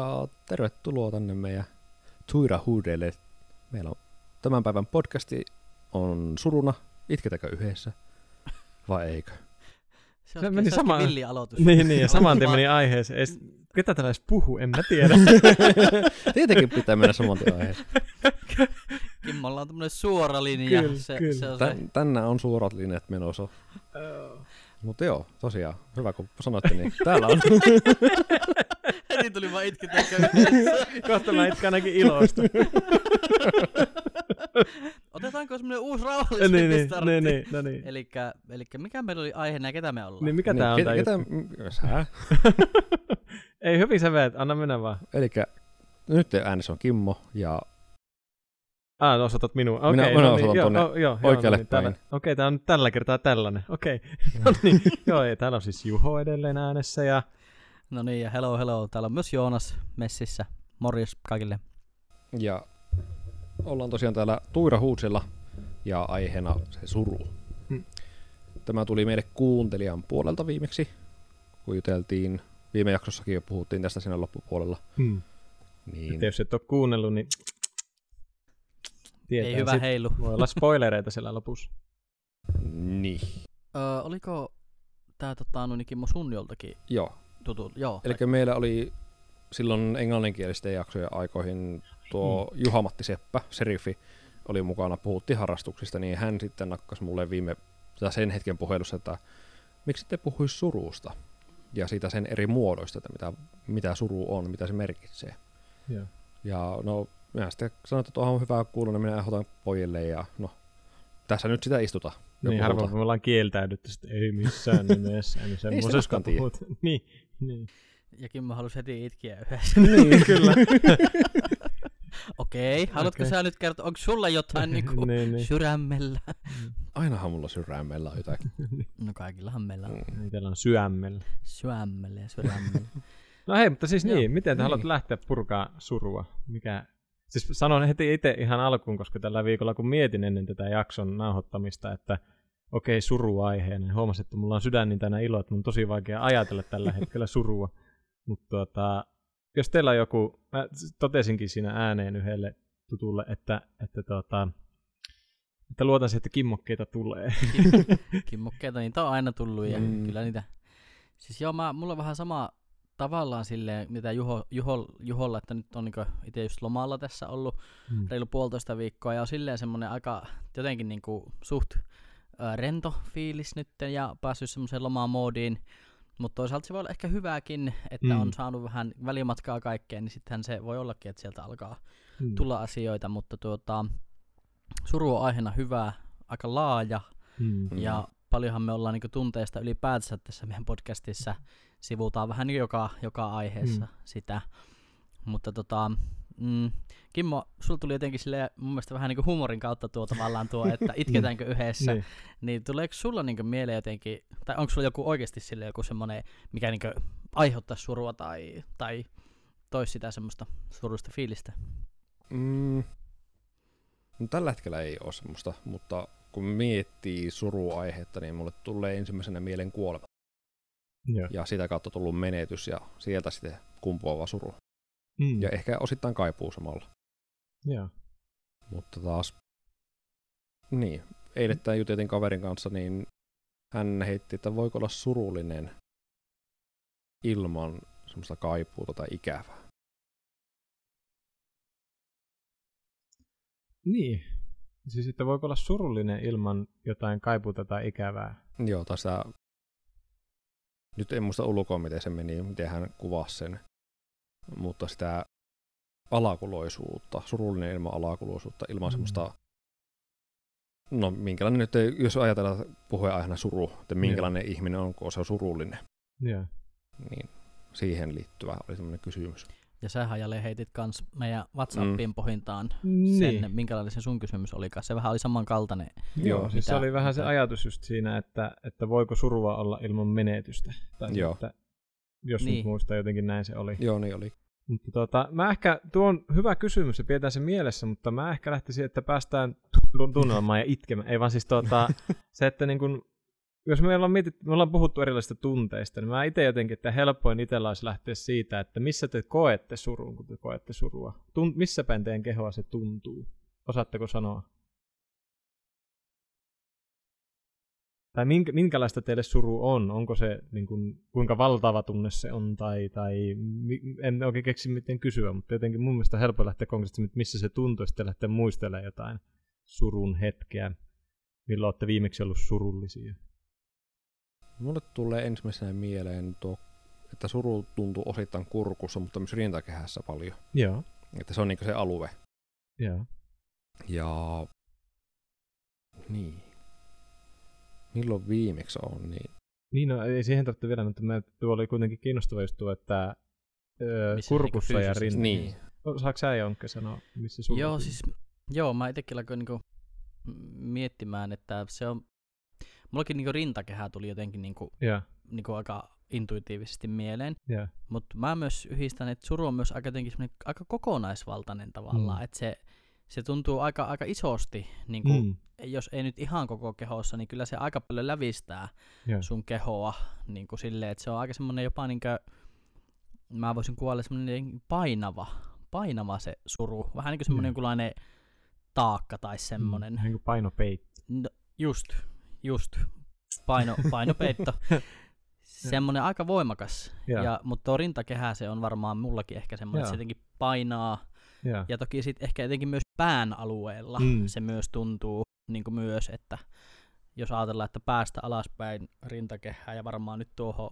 ja tervetuloa tänne meidän Tuira Huudelle. Meillä on tämän päivän podcasti on suruna. Itketäänkö yhdessä vai eikö? Se, se meni sama... villi aloitus. Niin, niin, ja saman tien meni aiheeseen. Ees, ketä tällä edes puhuu, en mä tiedä. Tietenkin pitää mennä saman tien aiheeseen. Kimmolla on tämmönen suora linja. Kyllä, se, kyllä. Se on Tän, se. tänään on suorat linjat menossa. Mutta joo, tosiaan, hyvä kun sanoitte, niin täällä on. Heti tuli vaan yhdessä. Kohta mä itken ainakin ilosta. Otetaanko semmonen uusi rauhallisempi niin, niin, startti? niin, niin, no niin. Elikkä, elikkä mikä meillä oli aiheena ja ketä me ollaan? Niin mikä tää on niin, tää ketä, juttu? ketä, sä? Ei, hyvin sä veet, anna mennä vaan. Elikkä nyt äänessä on Kimmo ja Ah, no osoitat minua. Okei, Minä- okay, minä no osoitan niin, joo, tonne oh, joo, oikealle joo, no niin, Okei, tää on nyt tällä kertaa tällainen. Okei. no niin, joo, ei, täällä on siis Juho edelleen äänessä ja No niin, ja hello hello. Täällä on myös Joonas messissä. Morjes kaikille. Ja ollaan tosiaan täällä Tuira Huutsilla ja aiheena se suru. Hmm. Tämä tuli meille kuuntelijan puolelta viimeksi, kun juteltiin. Viime jaksossakin jo puhuttiin tästä siinä loppupuolella. hmm. Niin, Että jos et ole kuunnellut, niin tietää. Ei hyvä Sit heilu. Voi olla spoilereita siellä lopussa. niin. Öö, oliko tää tota, noin Kimmo sun joltakin joo. Tutu? Joo. Eli meillä oli silloin englanninkielisten jaksojen aikoihin tuo Hmm. Juha-Matti Seppä, serifi, oli mukana, puhuttiin harrastuksista, niin hän sitten nakkasi mulle viime, tai sen hetken puhelussa, että miksi te puhuisi surusta ja siitä sen eri muodoista, että mitä, mitä suru on, mitä se merkitsee. Joo. Ja no, minä sitten sanoin, että tuohon on hyvä kuulla, niin minä ehdotan pojille ja no, tässä nyt sitä istuta. Niin harvoin me ollaan kieltäydytty, että ei missään nimessä. Niin tiedä. puhut. Niin, niin. Ja Kimmo halusi heti itkiä yhdessä. niin, kyllä. Okei, haluatko Okei. sä nyt kertoa, onko sulla jotain niinku niin, niin. sydämellä? Ainahan mulla sydämellä on jotakin. No kaikillahan meillä on Mm. Itsellä on syömmellä. sydämellä ja sydämellä. No hei, mutta siis Joo, niin, miten te niin. haluatte lähteä purkaa surua? Mikä... Siis sanon heti itse ihan alkuun, koska tällä viikolla kun mietin ennen tätä jakson nauhoittamista, että okei, suru aiheena, niin huomasin, että mulla on sydän niin tänä ilo, että mun on tosi vaikea ajatella tällä hetkellä surua. Mutta tuota, jos teillä on joku, mä totesinkin siinä ääneen yhdelle tutulle, että, että, tuota, että luotan siihen, että kimmokkeita tulee. Kimmokkeita, niitä on aina tullut ja Mm. kyllä niitä. Siis joo, mä, mulla on vähän sama tavallaan silleen, mitä Juho, Juho, Juholla, että nyt on niinku itse just lomalla tässä ollut Mm. reilu puolitoista viikkoa ja on silleen semmonen aika jotenkin niinku suht ö, rento fiilis nyt ja päässyt semmoiseen lomamoodiin. Mutta toisaalta se voi olla ehkä hyvääkin, että Mm. on saanut vähän välimatkaa kaikkeen, niin sittenhän se voi ollakin, että sieltä alkaa Mm. tulla asioita, mutta tuota, suru on aiheena hyvä, aika laaja Mm. Ja paljonhan me ollaan niinku tunteista ylipäätänsä tässä meidän podcastissa. Sivutaan vähän joka, joka aiheessa Mm. sitä. Mutta tota, mm, Kimmo, sulla tuli jotenkin sille mun mielestä vähän niinku huumorin kautta tuo tavallaan tuo, että itketäänkö yhdessä. Niin. Niin tuleeko sulla niinku mieleen jotenkin, tai onko sulla joku oikeasti sille joku semmoinen, mikä niinku aiheuttaa surua tai, tai toisi sitä semmoista surullista fiilistä? Mm. No, tällä hetkellä ei ole semmoista, mutta kun miettii suruaihetta, niin mulle tulee ensimmäisenä mielen kuolema. Joo. Ja sitä kautta tullut menetys ja sieltä sitten kumpuava suru. Mm. Ja ehkä osittain kaipuu samalla. Joo. Mutta taas, niin, eilettäin juteltiin kaverin kanssa, niin hän heitti, että voiko olla surullinen ilman semmoista kaipuuta tai ikävää. Niin. Siis että voiko olla surullinen ilman jotain kaipuuta tai ikävää? Joo, tai sitä, nyt en muista ulkoa, miten se meni, miten hän kuvasi sen, mutta sitä alakuloisuutta, surullinen ilman alakuloisuutta, ilman Mm. mm. semmoista, no minkälainen nyt, jos ajatellaan puheenaiheena suru, että minkälainen ihminen on, kun se on surullinen, Joo. niin siihen liittyvä oli semmoinen kysymys. Ja sä Jale heitit kans meidän WhatsAppiin mm. pohintaan Niin. sen, minkälainen se sun kysymys olikaan. Se vähän oli samankaltainen. Joo, Joo, siis se mitä- oli vähän se mitä- ajatus just siinä, että, että voiko surua olla ilman menetystä. Tai Joo. Että, jos Niin. nyt muistaa jotenkin näin se oli. Joo, niin oli. Mutta tota, mä ehkä, tuo on hyvä kysymys ja pidetään se mielessä, mutta mä ehkä lähtisin, että päästään tu- tunnelmaan ja itkemään. Ei vaan siis tota, se, että niin kun, jos me ollaan, mietit, me ollaan puhuttu erilaisista tunteista, niin mä itse jotenkin, että helpoin itsellä olisi lähteä siitä, että missä te koette surun, kun te koette surua. Tun, missä päin teidän kehoa se tuntuu? Osaatteko sanoa? Tai minkä, minkälaista teille suru on? Onko se, niin kuin, kuinka valtava tunne se on? Tai, tai en oikein keksi miten kysyä, mutta jotenkin mun mielestä on helppo lähteä konkreettisesti, missä se tuntuu, sitten lähteä muistelemaan jotain surun hetkeä. Milloin olette viimeksi ollut surullisia? Mulle tulee ensimmäisenä mieleen tuo, että suru tuntuu osittain kurkussa, mutta myös rintakehässä paljon. Joo. Että se on niinku se alue. Joo. Ja niin. Milloin viimeksi on, niin Niin, no ei siihen tarvitse vielä, mutta mä, tuo oli kuitenkin kiinnostava just tuo, että öö, kurkussa ja fyysisesti? rinta. Niin. No, Saatko sä Jonkke sanoa, missä sun Joo, siis, joo, mä itsekin alkoin niinku miettimään, että se on, mullakin niinku rintakehä tuli jotenkin niinku, Joo, niinku aika intuitiivisesti mieleen, joo. mutta mä myös yhdistän, että suru on myös aika jotenkin aika kokonaisvaltainen tavallaan, Mm. että se, se tuntuu aika, aika isosti, niinku, Mm. jos ei nyt ihan koko kehossa, niin kyllä se aika paljon lävistää Joo. sun kehoa niin kuin silleen, että se on aika semmoinen jopa niin kuin, mä voisin kuvailla semmoinen painava, painava se suru. Vähän niin kuin semmoinen jonkunlainen taakka tai semmoinen. Mm, niin kuin painopeitti. No, just, just. Paino, painopeitto. semmoinen aika voimakas. Joo. Ja, mutta tuo rintakehä se on varmaan mullakin ehkä semmoinen, että se jotenkin painaa. Joo. Ja toki sitten ehkä jotenkin myös pään alueella Mm. se myös tuntuu niin kuin myös, että jos ajatellaan, että päästä alaspäin rintakehää ja varmaan nyt tuohon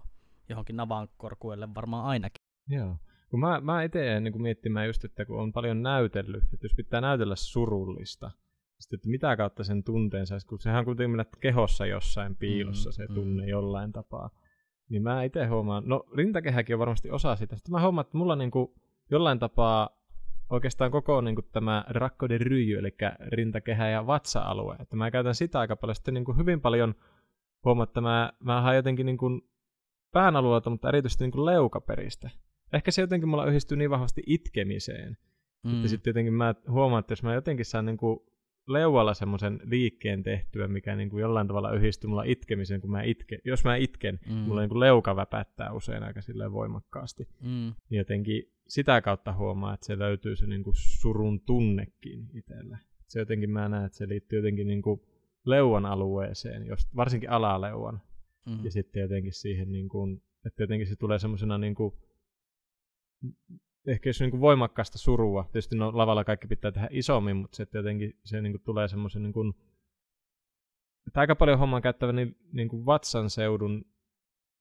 johonkin navankorkuelle varmaan ainakin. Joo. Kun mä, mä itse jäin niin miettimään just, että kun on paljon näytellyt, että jos pitää näytellä surullista, sitten, että mitä kautta sen tunteen saisi, kun sehän on kuitenkin kehossa jossain piilossa Mm, se mm. tunne jollain tapaa. Niin mä itse huomaan, no rintakehäkin on varmasti osa sitä. Sitten mä huomaan, että mulla niin kuin jollain tapaa oikeastaan koko niin kuin tämä rakko de eli rintakehä ja vatsa-alue. Että mä käytän sitä aika paljon. Sitten niin kuin hyvin paljon huomaan, että mä, mä haen jotenkin niin kuin pään alueelta, mutta erityisesti niin kuin leukaperistä. Ehkä se jotenkin mulla yhdistyy niin vahvasti itkemiseen. Mm. Että sitten jotenkin mä huomaan, että jos mä jotenkin saan niin kuin leualla semmoisen liikkeen tehtyä, mikä niin kuin jollain tavalla yhdistyy mulla itkemiseen, kun mä itke, jos mä itken, mm. mulla niin kuin leuka väpättää usein aika silleen voimakkaasti. mm. Niin jotenkin sitä kautta huomaa, että se löytyy se niin kuin surun tunnekin itsellä. Se jotenkin mä näen, että se liittyy jotenkin niin kuin leuan alueeseen, jos, varsinkin alaleuan. Mm. Ja sitten jotenkin siihen, niin kuin, että jotenkin se tulee semmoisena niin kuin, ehkä jos niin kuin voimakkaasta surua, tietysti no, lavalla kaikki pitää tehdä isommin, mutta se, että jotenkin se niin kuin tulee semmoisen niin kuin, että aika paljon homman käyttävä niin, niin kuin vatsan seudun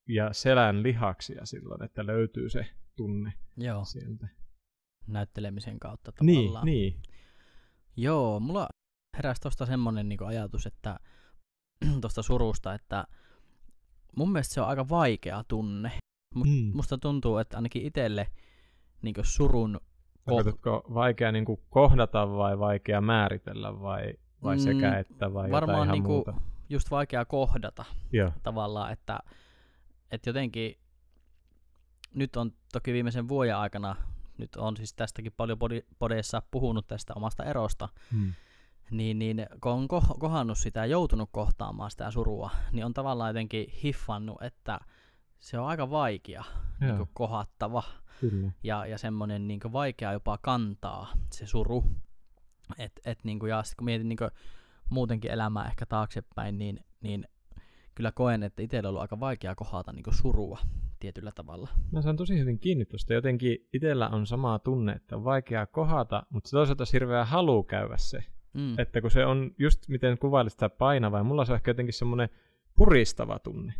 ja selän lihaksia silloin, että löytyy se tunne Joo, sieltä. näyttelemisen kautta Niin, tavallaan. niin. Joo, mulla heräsi tosta semmonen niinku ajatus, että tosta surusta, että mun mielestä se on aika vaikea tunne. Mm. Musta tuntuu, että ainakin itselle niinku surun Tarkoitatko vaikea niin kuin kohdata vai vaikea määritellä vai, vai Mm, sekä että vai varmaan jotain ihan niinku muuta? just vaikea kohdata Joo. tavallaan, että, että jotenkin nyt on toki viimeisen vuoden aikana, nyt on siis tästäkin paljon podeissa puhunut tästä omasta erosta, Mm. niin, niin kun on ko- kohannut sitä ja joutunut kohtaamaan sitä surua, niin on tavallaan jotenkin hiffannut, että se on aika vaikea niin Joo, kohattava kyllä. ja, ja semmoinen niin vaikea jopa kantaa se suru. Et, et, niin kuin, ja sit kun mietin niin kuin, muutenkin elämää ehkä taaksepäin, niin, niin kyllä koen, että itsellä on ollut aika vaikea kohata niin surua tietyllä tavalla. Mä saan tosi hyvin kiinni tuosta. Jotenkin itsellä on sama tunne, että on vaikeaa kohata, mutta toisaalta olisi hirveä halu käydä se. Mm. Että kun se on just miten kuvailit sitä painavaa, ja mulla se on ehkä jotenkin semmoinen puristava tunne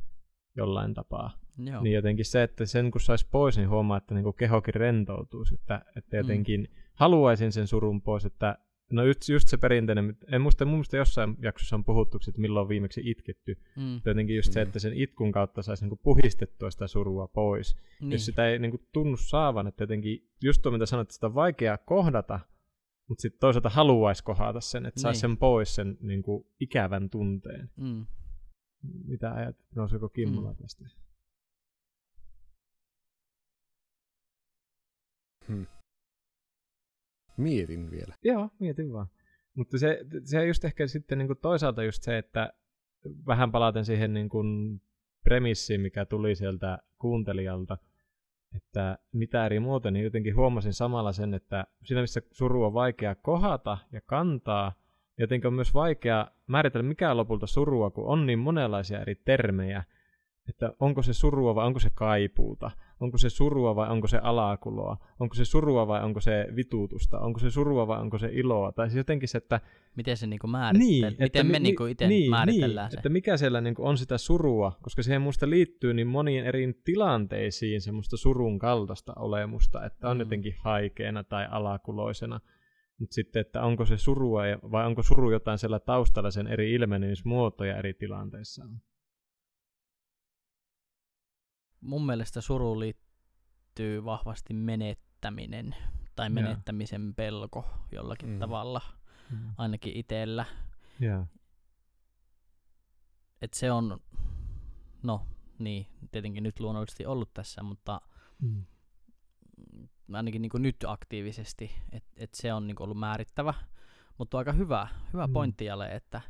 jollain tapaa. Joo. Niin jotenkin se, että sen kun saisi pois, niin huomaa, että niinku kehokin rentoutuisi. Että, että jotenkin mm. haluaisin sen surun pois, että no just, just se perinteinen, en muista, mun mielestä jossain jaksossa on puhuttu, että milloin on viimeksi itketty. mm. Mutta jotenkin just se, Mm. että sen itkun kautta saisi niinku puhistettua sitä surua pois. Niin. Jos sitä ei niinku tunnu saavan, että jotenkin just tuo mitä sanoit, että sitä on vaikea kohdata, mutta sitten toisaalta haluaisi kohdata sen, että saisi Niin. sen pois sen niinku ikävän tunteen. Mm. Mitä ajat, nouseeko Kimmola Mm. tästä? Hmm. Mietin vielä. Joo, mietin vaan. Mutta se, se just ehkä sitten niinku toisaalta just se, että vähän palaten siihen niin kuin premissiin, mikä tuli sieltä kuuntelijalta, että mitä eri muotoja, niin jotenkin huomasin samalla sen, että siinä missä suru on vaikea kohata ja kantaa, jotenkin on myös vaikea määritellä mikä on lopulta surua, kun on niin monenlaisia eri termejä, että onko se surua vai onko se kaipuuta, onko se surua vai onko se alakuloa, onko se surua vai onko se vituutusta, onko se surua vai onko se iloa, tai siis jotenkin se, että... Miten se niinku määrittelee, niin, miten että, me niinku itse niin, määritellään niin, se. että mikä siellä niinku on sitä surua, koska siihen musta liittyy niin moniin eri tilanteisiin semmoista surun kaltaista olemusta, että on mm. jotenkin haikeena tai alakuloisena, mutta sitten, että onko se surua vai onko suru jotain siellä taustalla sen eri ilmenemismuotoja eri tilanteissa mun mielestä suru liittyy vahvasti menettäminen tai menettämisen yeah. pelko jollakin mm. tavalla, mm. ainakin itsellä. Yeah. Et se on, no niin, tietenkin nyt luonnollisesti ollut tässä, mutta mm. ainakin niin nyt aktiivisesti, että et se on niin ollut määrittävä. Mutta aika hyvä, hyvä mm. pointti Jale, että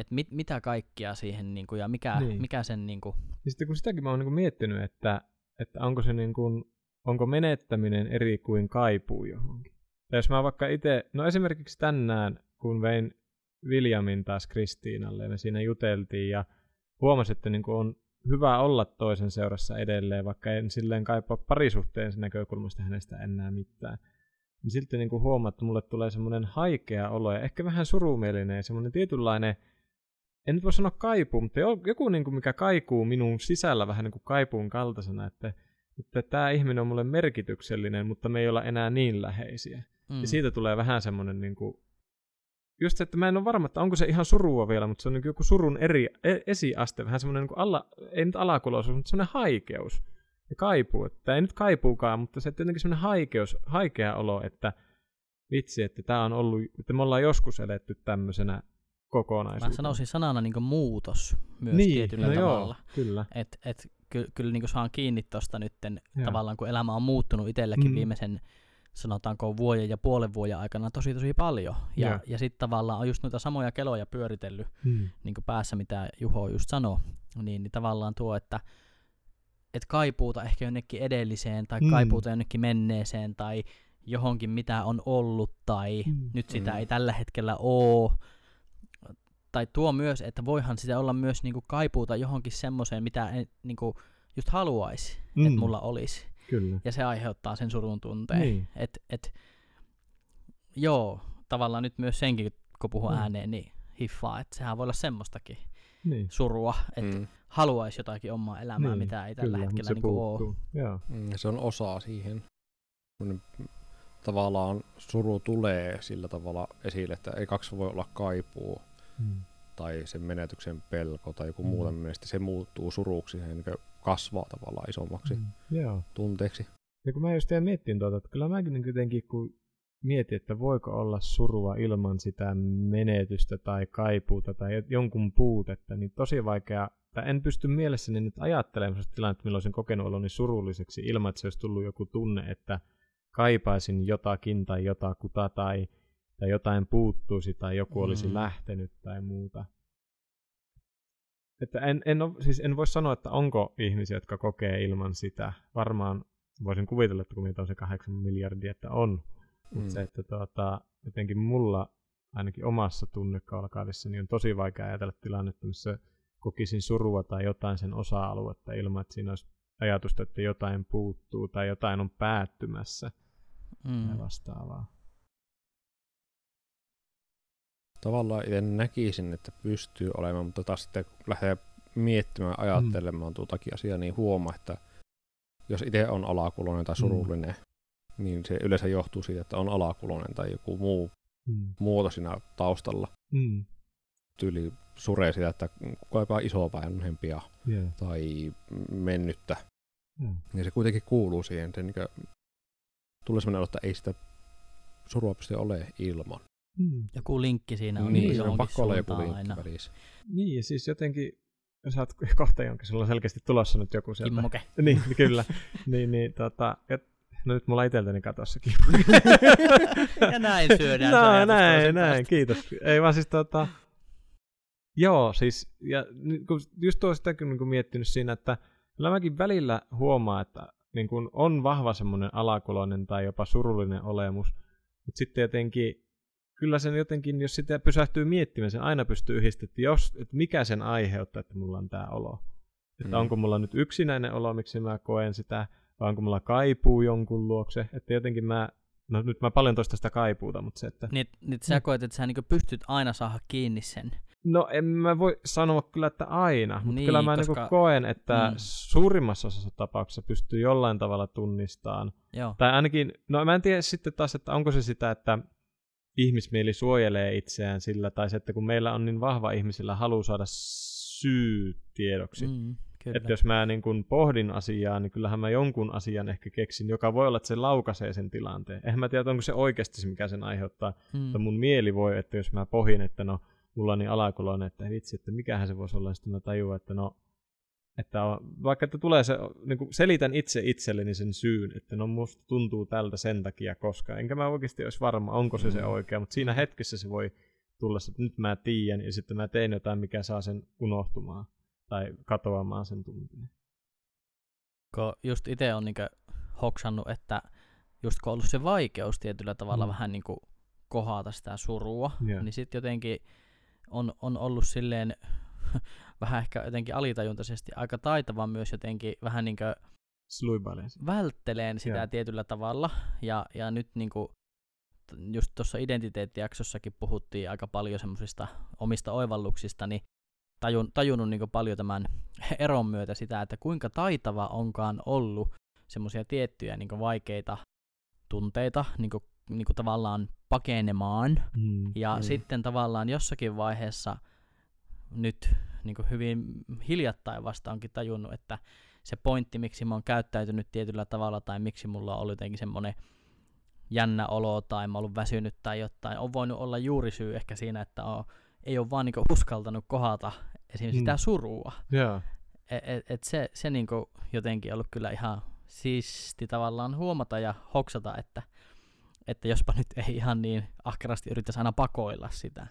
että mit, mitä kaikkia siihen niin kuin, ja mikä, niin. mikä sen... Niin kuin... Ja sitten kun sitäkin mä oon niin miettinyt, että, että onko se niin kuin, onko menettäminen eri kuin kaipuu johonkin. Tai jos mä vaikka itse, no esimerkiksi tänään, kun vein Viljamin taas Kristiinalle ja me siinä juteltiin ja huomasin, että niin kuin on hyvä olla toisen seurassa edelleen, vaikka en silleen kaipaa parisuhteen näkökulmasta hänestä enää mitään. Niin silti niin kuin huomaa, että mulle tulee semmoinen haikea olo ja ehkä vähän surumielinen ja semmoinen tietynlainen en nyt voi sanoa kaipuu, mutta joku niin kuin mikä kaikuu minun sisällä vähän niin kuin kaipuun kaltaisena, että, että tämä ihminen on mulle merkityksellinen, mutta me ei olla enää niin läheisiä. Mm. Ja siitä tulee vähän semmoinen niin kuin, just se, että mä en ole varma, että onko se ihan surua vielä, mutta se on niin joku surun eri e- esiaste, vähän semmoinen niin alla, ei nyt alakuloisuus, mutta semmoinen haikeus ja kaipuu. Että ei nyt kaipuukaan, mutta se jotenkin semmoinen haikeus, haikea olo, että vitsi, että tämä on ollut, että me ollaan joskus eletty tämmöisenä kokonaisuutena. Mä sanoisin sanana niin muutos myös niin, tietyllä no tavalla. Joo, kyllä. Et, et, ky, kyllä niin saan kiinni tuosta nyt tavallaan, kun elämä on muuttunut itselläkin mm. viimeisen sanotaanko vuoden ja puolen vuoden aikana tosi tosi paljon. Ja, ja. ja sitten tavallaan on just noita samoja keloja pyöritellyt mm. niin päässä, mitä Juho just sanoi. Niin, niin tavallaan tuo, että et kaipuuta ehkä jonnekin edelliseen tai mm. kaipuuta jonnekin menneeseen tai johonkin mitä on ollut tai mm. nyt sitä mm. ei tällä hetkellä ole tai tuo myös, että voihan sitä olla myös niinku kaipuuta johonkin semmoiseen, mitä en niinku just haluaisi, mm. että mulla olisi. Kyllä. Ja se aiheuttaa sen surun tunteen. Niin. Et, et, joo, tavallaan nyt myös senkin, kun puhuu mm. ääneen, niin hiffaa, että sehän voi olla semmoistakin niin. surua, että mm. haluaisi jotakin omaa elämää, niin, mitä ei tällä kyllä, hetkellä niin ole. Joo. Mm, se on osa siihen. Tavallaan suru tulee sillä tavalla esille, että ei kaksi voi olla kaipuu, mm. Tai sen menetyksen pelko tai joku mm. muu tämmöinen, se muuttuu suruksi, niin kasvaa tavallaan isommaksi mm. Joo. tunteeksi. Ja kun mä just tein miettin tuota, että kyllä mäkin niin jotenkin kun mietin, että voiko olla surua ilman sitä menetystä tai kaipuuta tai jonkun puutetta, niin tosi vaikea, tai en pysty mielessäni nyt ajattelemaan tilannetta, milloin olisin kokenut oloni surulliseksi ilman, että se olisi tullut joku tunne, että kaipaisin jotakin tai jotakuta tai tai jotain puuttuisi tai joku olisi mm. lähtenyt tai muuta. Että en, en, ole, siis en voi sanoa, että onko ihmisiä, jotka kokee ilman sitä. Varmaan voisin kuvitella, että kun meitä on se kahdeksan miljardia, että on. Mm. Mutta se, että tuota, jotenkin mulla ainakin omassa tunnekavalkaadissa niin on tosi vaikea ajatella tilannetta, missä kokisin surua tai jotain sen osa-aluetta ilman, että siinä olisi ajatusta, että jotain puuttuu tai jotain on päättymässä mm. ja vastaavaa tavallaan itse näkisin, että pystyy olemaan, mutta taas sitten kun lähtee miettimään, ajattelemaan mm. tuotakin asiaa, niin huomaa, että jos itse on alakuloinen tai mm. surullinen, mm. niin se yleensä johtuu siitä, että on alakuloinen tai joku muu mm. muoto siinä taustalla. Mm. Tyyli suree sitä, että kaipaa isoa vanhempia yeah. tai mennyttä. Yeah. Ja se kuitenkin kuuluu siihen. Se niin kuin, tulee sellainen että ei sitä surua pysty olemaan ilman. Mm. Joku linkki siinä on. Niin, se on pakko olla joku linkki aina. välissä. Niin, ja siis jotenkin, jos olet kohta jonkin, sulla on selkeästi tulossa nyt joku sieltä. Kimmoke. niin, kyllä. niin, niin, tota, et, no nyt mulla itseltäni katossakin. ja näin syödään. no, näin, näin, kiitos. Ei vaan siis tota, Joo, siis ja, niin kun, just tuo sitäkin niin kun miettinyt siinä, että kyllä mäkin välillä huomaan, että niin kun on vahva semmoinen alakuloinen tai jopa surullinen olemus, mutta sitten jotenkin, kyllä sen jotenkin, jos sitä pysähtyy miettimään, sen aina pystyy yhdistämään, että, jos, että mikä sen aiheuttaa, että mulla on tämä olo. Että mm. onko mulla nyt yksinäinen olo, miksi mä koen sitä, vai onko mulla kaipuu jonkun luokse, että jotenkin mä No nyt mä paljon toista sitä kaipuuta, mutta se, että... Niin, niin sä koet, että sä niinku pystyt aina saada kiinni sen. No en mä voi sanoa kyllä, että aina, mutta niin, kyllä mä koska... niinku koen, että mm. suurimmassa osassa tapauksessa pystyy jollain tavalla tunnistamaan. Joo. Tai ainakin, no mä en tiedä sitten taas, että onko se sitä, että ihmismieli suojelee itseään sillä, tai se, että kun meillä on niin vahva ihmisillä halu saada syy tiedoksi, mm. Kyllä. Että jos mä niin kun pohdin asiaa, niin kyllähän mä jonkun asian ehkä keksin, joka voi olla, että se laukaisee sen tilanteen. Eihän mä tiedä, onko se oikeasti se, mikä sen aiheuttaa. Hmm. Mutta mun mieli voi, että jos mä pohin, että no, mulla on niin alakuloinen, että vitsi, että mikähän se voisi olla, sitten mä tajuan, että no, että on, vaikka että tulee se, niin kuin selitän itse itselleni sen syyn, että no musta tuntuu tältä sen takia, koska enkä mä oikeasti olisi varma, onko se se hmm. oikea, mutta siinä hetkessä se voi tulla, että nyt mä tiedän ja sitten mä teen jotain, mikä saa sen unohtumaan tai katoamaan sen tunteen. Kun just itse on niinku hoksannut, että just kun on ollut se vaikeus tietyllä tavalla mm. vähän niinku kohata sitä surua, yeah. niin sitten jotenkin on, on ollut silleen vähän ehkä jotenkin alitajuntaisesti aika taitava myös jotenkin vähän niinku vältteleen sitä yeah. tietyllä tavalla. Ja, ja nyt niinku, just tuossa identiteettijaksossakin puhuttiin aika paljon semmoisista omista oivalluksista, niin tajun, tajunnut niin paljon tämän eron myötä sitä, että kuinka taitava onkaan ollut semmoisia tiettyjä niin vaikeita tunteita niin kuin, niin kuin tavallaan pakenemaan. Mm, ja mm. sitten tavallaan jossakin vaiheessa nyt niin hyvin hiljattain vasta onkin tajunnut, että se pointti, miksi mä oon käyttäytynyt tietyllä tavalla tai miksi mulla on ollut jotenkin semmoinen jännä olo tai mä oon ollut väsynyt tai jotain, on voinut olla juuri syy ehkä siinä, että on ei ole vaan niinku uskaltanut kohata esimerkiksi mm. sitä surua. Yeah. Et, et, et se, se niinku jotenkin ollut kyllä ihan siisti tavallaan huomata ja hoksata, että, että jospa nyt ei ihan niin ahkerasti yrittäisi aina pakoilla sitä.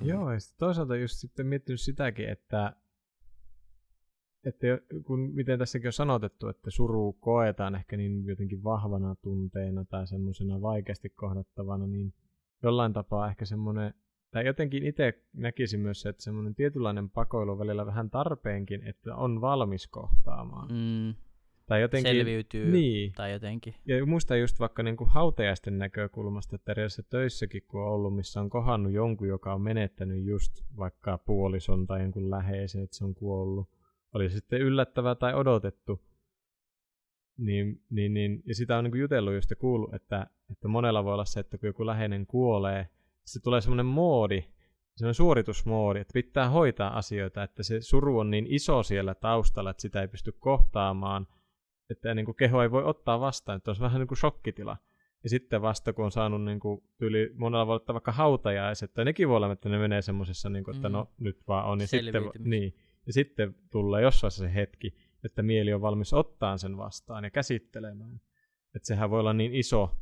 Mm. Joo, ja toisaalta just sitten miettinyt sitäkin, että, että kun miten tässäkin on sanotettu, että suru koetaan ehkä niin jotenkin vahvana tunteena tai semmoisena vaikeasti kohdattavana, niin jollain tapaa ehkä semmoinen tai jotenkin itse näkisin myös se, että semmoinen tietynlainen pakoilu välillä vähän tarpeenkin, että on valmis kohtaamaan. Mm. Tai jotenkin, Selviytyy niin. tai jotenkin. Ja muista just vaikka niin kuin hautajaisten näkökulmasta, että erilaisissa töissäkin kun on ollut, missä on kohannut jonkun, joka on menettänyt just vaikka puolison tai jonkun läheisen, että se on kuollut. Oli sitten yllättävää tai odotettu. Niin, niin, niin, ja sitä on niin kuin jutellut just ja kuullut, että, että monella voi olla se, että kun joku läheinen kuolee, se tulee semmoinen moodi, semmoinen suoritusmoodi, että pitää hoitaa asioita, että se suru on niin iso siellä taustalla, että sitä ei pysty kohtaamaan, että niin kuin keho ei voi ottaa vastaan, että on vähän niin kuin shokkitila. Ja sitten vasta kun on saanut niin kuin, tyyli, monella voi ottaa vaikka hautajaiset, tai nekin voi olla, että ne menee semmoisessa, niin kuin, että mm. no nyt vaan on. Ja sitten, niin, ja sitten tulee jossain se hetki, että mieli on valmis ottaa sen vastaan ja käsittelemään. Että sehän voi olla niin iso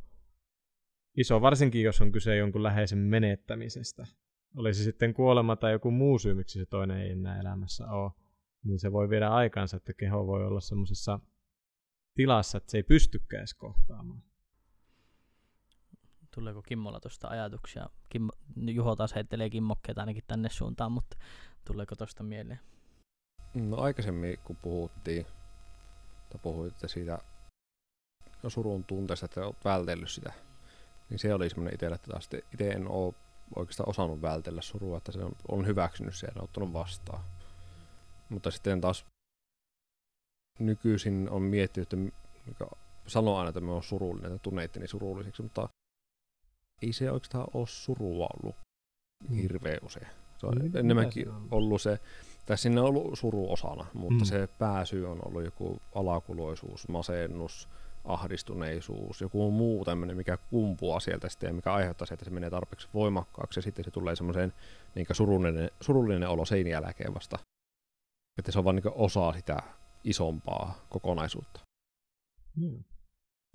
iso, varsinkin jos on kyse jonkun läheisen menettämisestä. Oli se sitten kuolema tai joku muu syy, miksi se toinen ei enää elämässä ole, niin se voi viedä aikansa, että keho voi olla semmoisessa tilassa, että se ei pystykään edes kohtaamaan. Tuleeko Kimmolla tuosta ajatuksia? Kimmo, Juho taas heittelee kimmokkeita ainakin tänne suuntaan, mutta tuleeko tuosta mieleen? No aikaisemmin, kun puhuttiin, tai puhuitte siitä surun tunteesta, että olet vältellyt sitä niin se oli semmoinen itsellä, että taas itse en ole oikeastaan osannut vältellä surua, että se on, on hyväksynyt sen ja ottanut vastaan. Mutta sitten taas nykyisin on miettinyt, että mikä sanoo aina, että me on surullinen, että tunne itteni surulliseksi, mutta ei se oikeastaan ole surua ollut mm. hirveän usein. Se on no, enemmänkin on ollut se, tai sinne on ollut suru osana, mutta mm. se pääsy on ollut joku alakuloisuus, masennus, ahdistuneisuus, joku muu tämmöinen, mikä kumpuaa sieltä sitten ja mikä aiheuttaa se, että se menee tarpeeksi voimakkaaksi ja sitten se tulee semmoiseen niin surullinen, surullinen olo sen jälkeen vasta. Että se on vain niin osa sitä isompaa kokonaisuutta. Mm.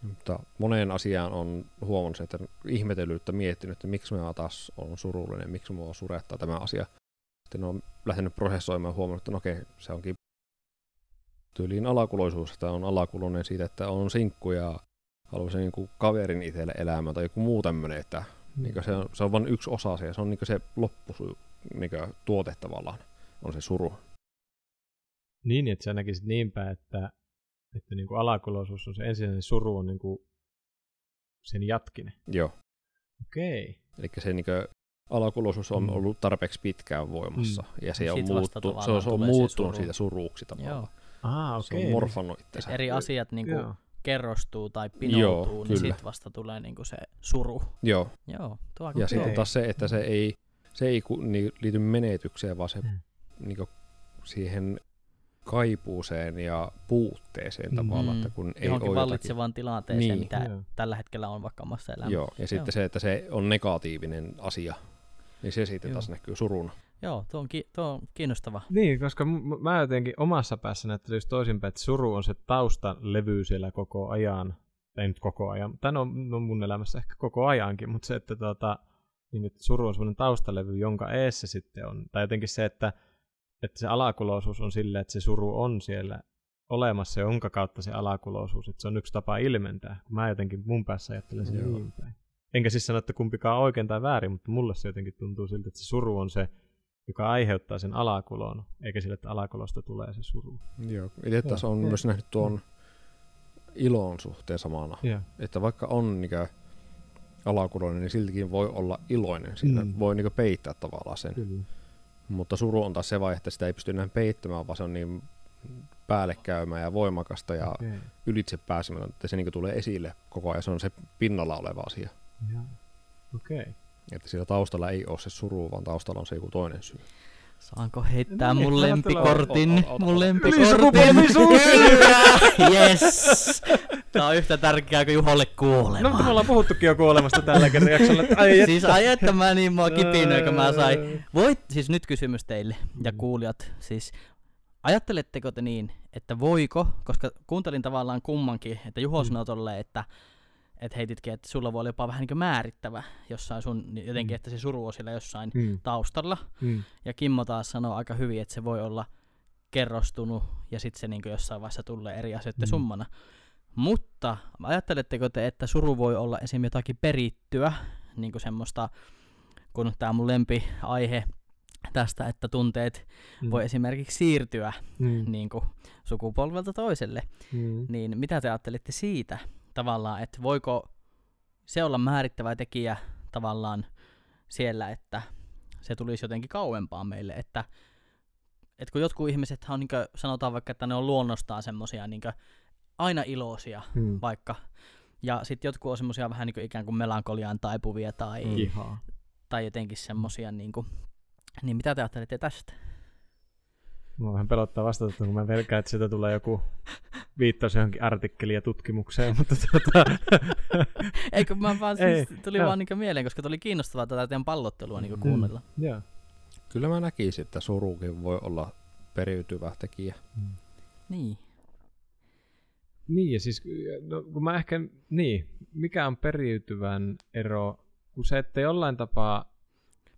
Mutta moneen asiaan on huomannut se, että ihmetellyt, että miettinyt, että miksi minä taas on surullinen, miksi minua surettaa tämä asia. sitten on lähtenyt prosessoimaan ja huomannut, että no okei, se onkin tyyliin alakuloisuus, että on alakuloinen siitä, että on sinkku ja haluaisi niin kuin kaverin itselle elämään tai joku muu tämmöinen, että niin se, on, se on vain yksi osa se, ja se on niin se loppu niin tuote tavallaan, on se suru. Niin, että sä näkisit niin päin, että, että niin kuin alakuloisuus on se ensisijainen suru on niin kuin sen jatkinen. Joo. Okei. Okay. Eli se niin kuin, alakuloisuus on mm. ollut tarpeeksi pitkään voimassa, mm. ja se on, muuttu, se on, se on muuttunut siitä suruuksi tavallaan. Joo. Ah, okay. Se on morfannut itsensä. eri asiat niin kuin, kerrostuu tai pinoutuu, Joo, niin sitten vasta tulee niin kuin se suru. Joo. Joo tuo ja sitten taas se, että se ei, se ei niin, liity menetykseen, vaan se mm. niin kuin, siihen kaipuuseen ja puutteeseen mm. tavallaan, että kun ei Johonkin ole vallitsevaan jotakin... tilanteeseen, niin, mitä joo. tällä hetkellä on vaikka omassa elämässä. Joo, ja sitten se, että se on negatiivinen asia, niin se sitten joo. taas näkyy suruna. Joo, tuo on, ki- tuo on kiinnostava. Niin, koska m- mä jotenkin omassa päässä näyttää just toisinpäin, että suru on se taustalevy siellä koko ajan. Ei nyt koko ajan, mutta on, no mun elämässä ehkä koko ajankin, mutta se, että, tota, niin, että suru on semmoinen taustalevy, jonka eessä sitten on. Tai jotenkin se, että, että se alakuloisuus on sille, että se suru on siellä olemassa, jonka kautta se alakuloisuus, että se on yksi tapa ilmentää. Mä jotenkin mun päässä ajattelen sen niin päin. Enkä siis sano, että kumpikaan on oikein tai väärin, mutta mulle se jotenkin tuntuu siltä, että se suru on se joka aiheuttaa sen alakulon, eikä sille, että alakulosta tulee se suru. Joo, itse taas on myös nähnyt tuon ilon suhteen samana. Yeah. Että vaikka on niinkö alakuloinen, niin siltikin voi olla iloinen. Siinä mm. voi niinkö peittää tavallaan sen. Kyllä. Mutta suru on taas se vaihe, että sitä ei pysty enää peittämään, vaan se on niin päällekäymään ja voimakasta ja okay. ylitse pääsemään, että se niin tulee esille koko ajan. Se on se pinnalla oleva asia. Okei. Okay. Että siellä taustalla ei ole se suru, vaan taustalla on se joku toinen syy. Saanko heittää no niin, mun lempikortin? Mun lempikortin. yes! Tää on yhtä tärkeää kuin Juholle kuolema. No mutta me ollaan puhuttukin jo kuolemasta tällä kerralla. Ai siis ai että mä niin mua kipinöi, kun mä sain. Voit, siis nyt kysymys teille ja kuulijat. Siis ajatteletteko te niin, että voiko, koska kuuntelin tavallaan kummankin, että Juho mm. sanoi tolleen, että että heititkin, että sulla voi olla jopa vähän niin määrittävä jossain sun, niin jotenkin, mm. että se suru on siellä jossain mm. taustalla. Mm. Ja Kimmo taas sanoo aika hyvin, että se voi olla kerrostunut ja sitten se niin jossain vaiheessa tulee eri asioiden mm. summana. Mutta ajatteletteko te, että suru voi olla esimerkiksi jotakin perittyä, niin kuin semmoista, kun tämä mun lempiaihe tästä, että tunteet mm. voi esimerkiksi siirtyä mm. niin kuin sukupolvelta toiselle, mm. niin mitä te ajattelitte siitä? Tavallaan, että voiko se olla määrittävä tekijä tavallaan siellä, että se tulisi jotenkin kauempaa meille, että, että kun jotkut ihmiset on, niin kuin, sanotaan vaikka, että ne on luonnostaan semmoisia niin aina iloisia hmm. vaikka, ja sitten jotkut on semmoisia vähän niin kuin ikään kuin melankoliaan taipuvia tai, hmm. tai jotenkin semmoisia, niin, kuin, niin mitä te ajattelette tästä? Mua vähän pelottaa vastata, kun mä pelkään, että sieltä tulee joku viittaus johonkin artikkeliin ja tutkimukseen, mutta tota... Eikö mä vaan siis, tuli Ei, vaan niin mieleen, koska tuli kiinnostavaa tätä teidän pallottelua niin kuunnella. Mm, yeah. Kyllä mä näkisin, että surukin voi olla periytyvä tekijä. Mm. Niin. Niin, ja siis no, kun mä ehkä, niin, mikä on periytyvän ero, kun se, että jollain tapaa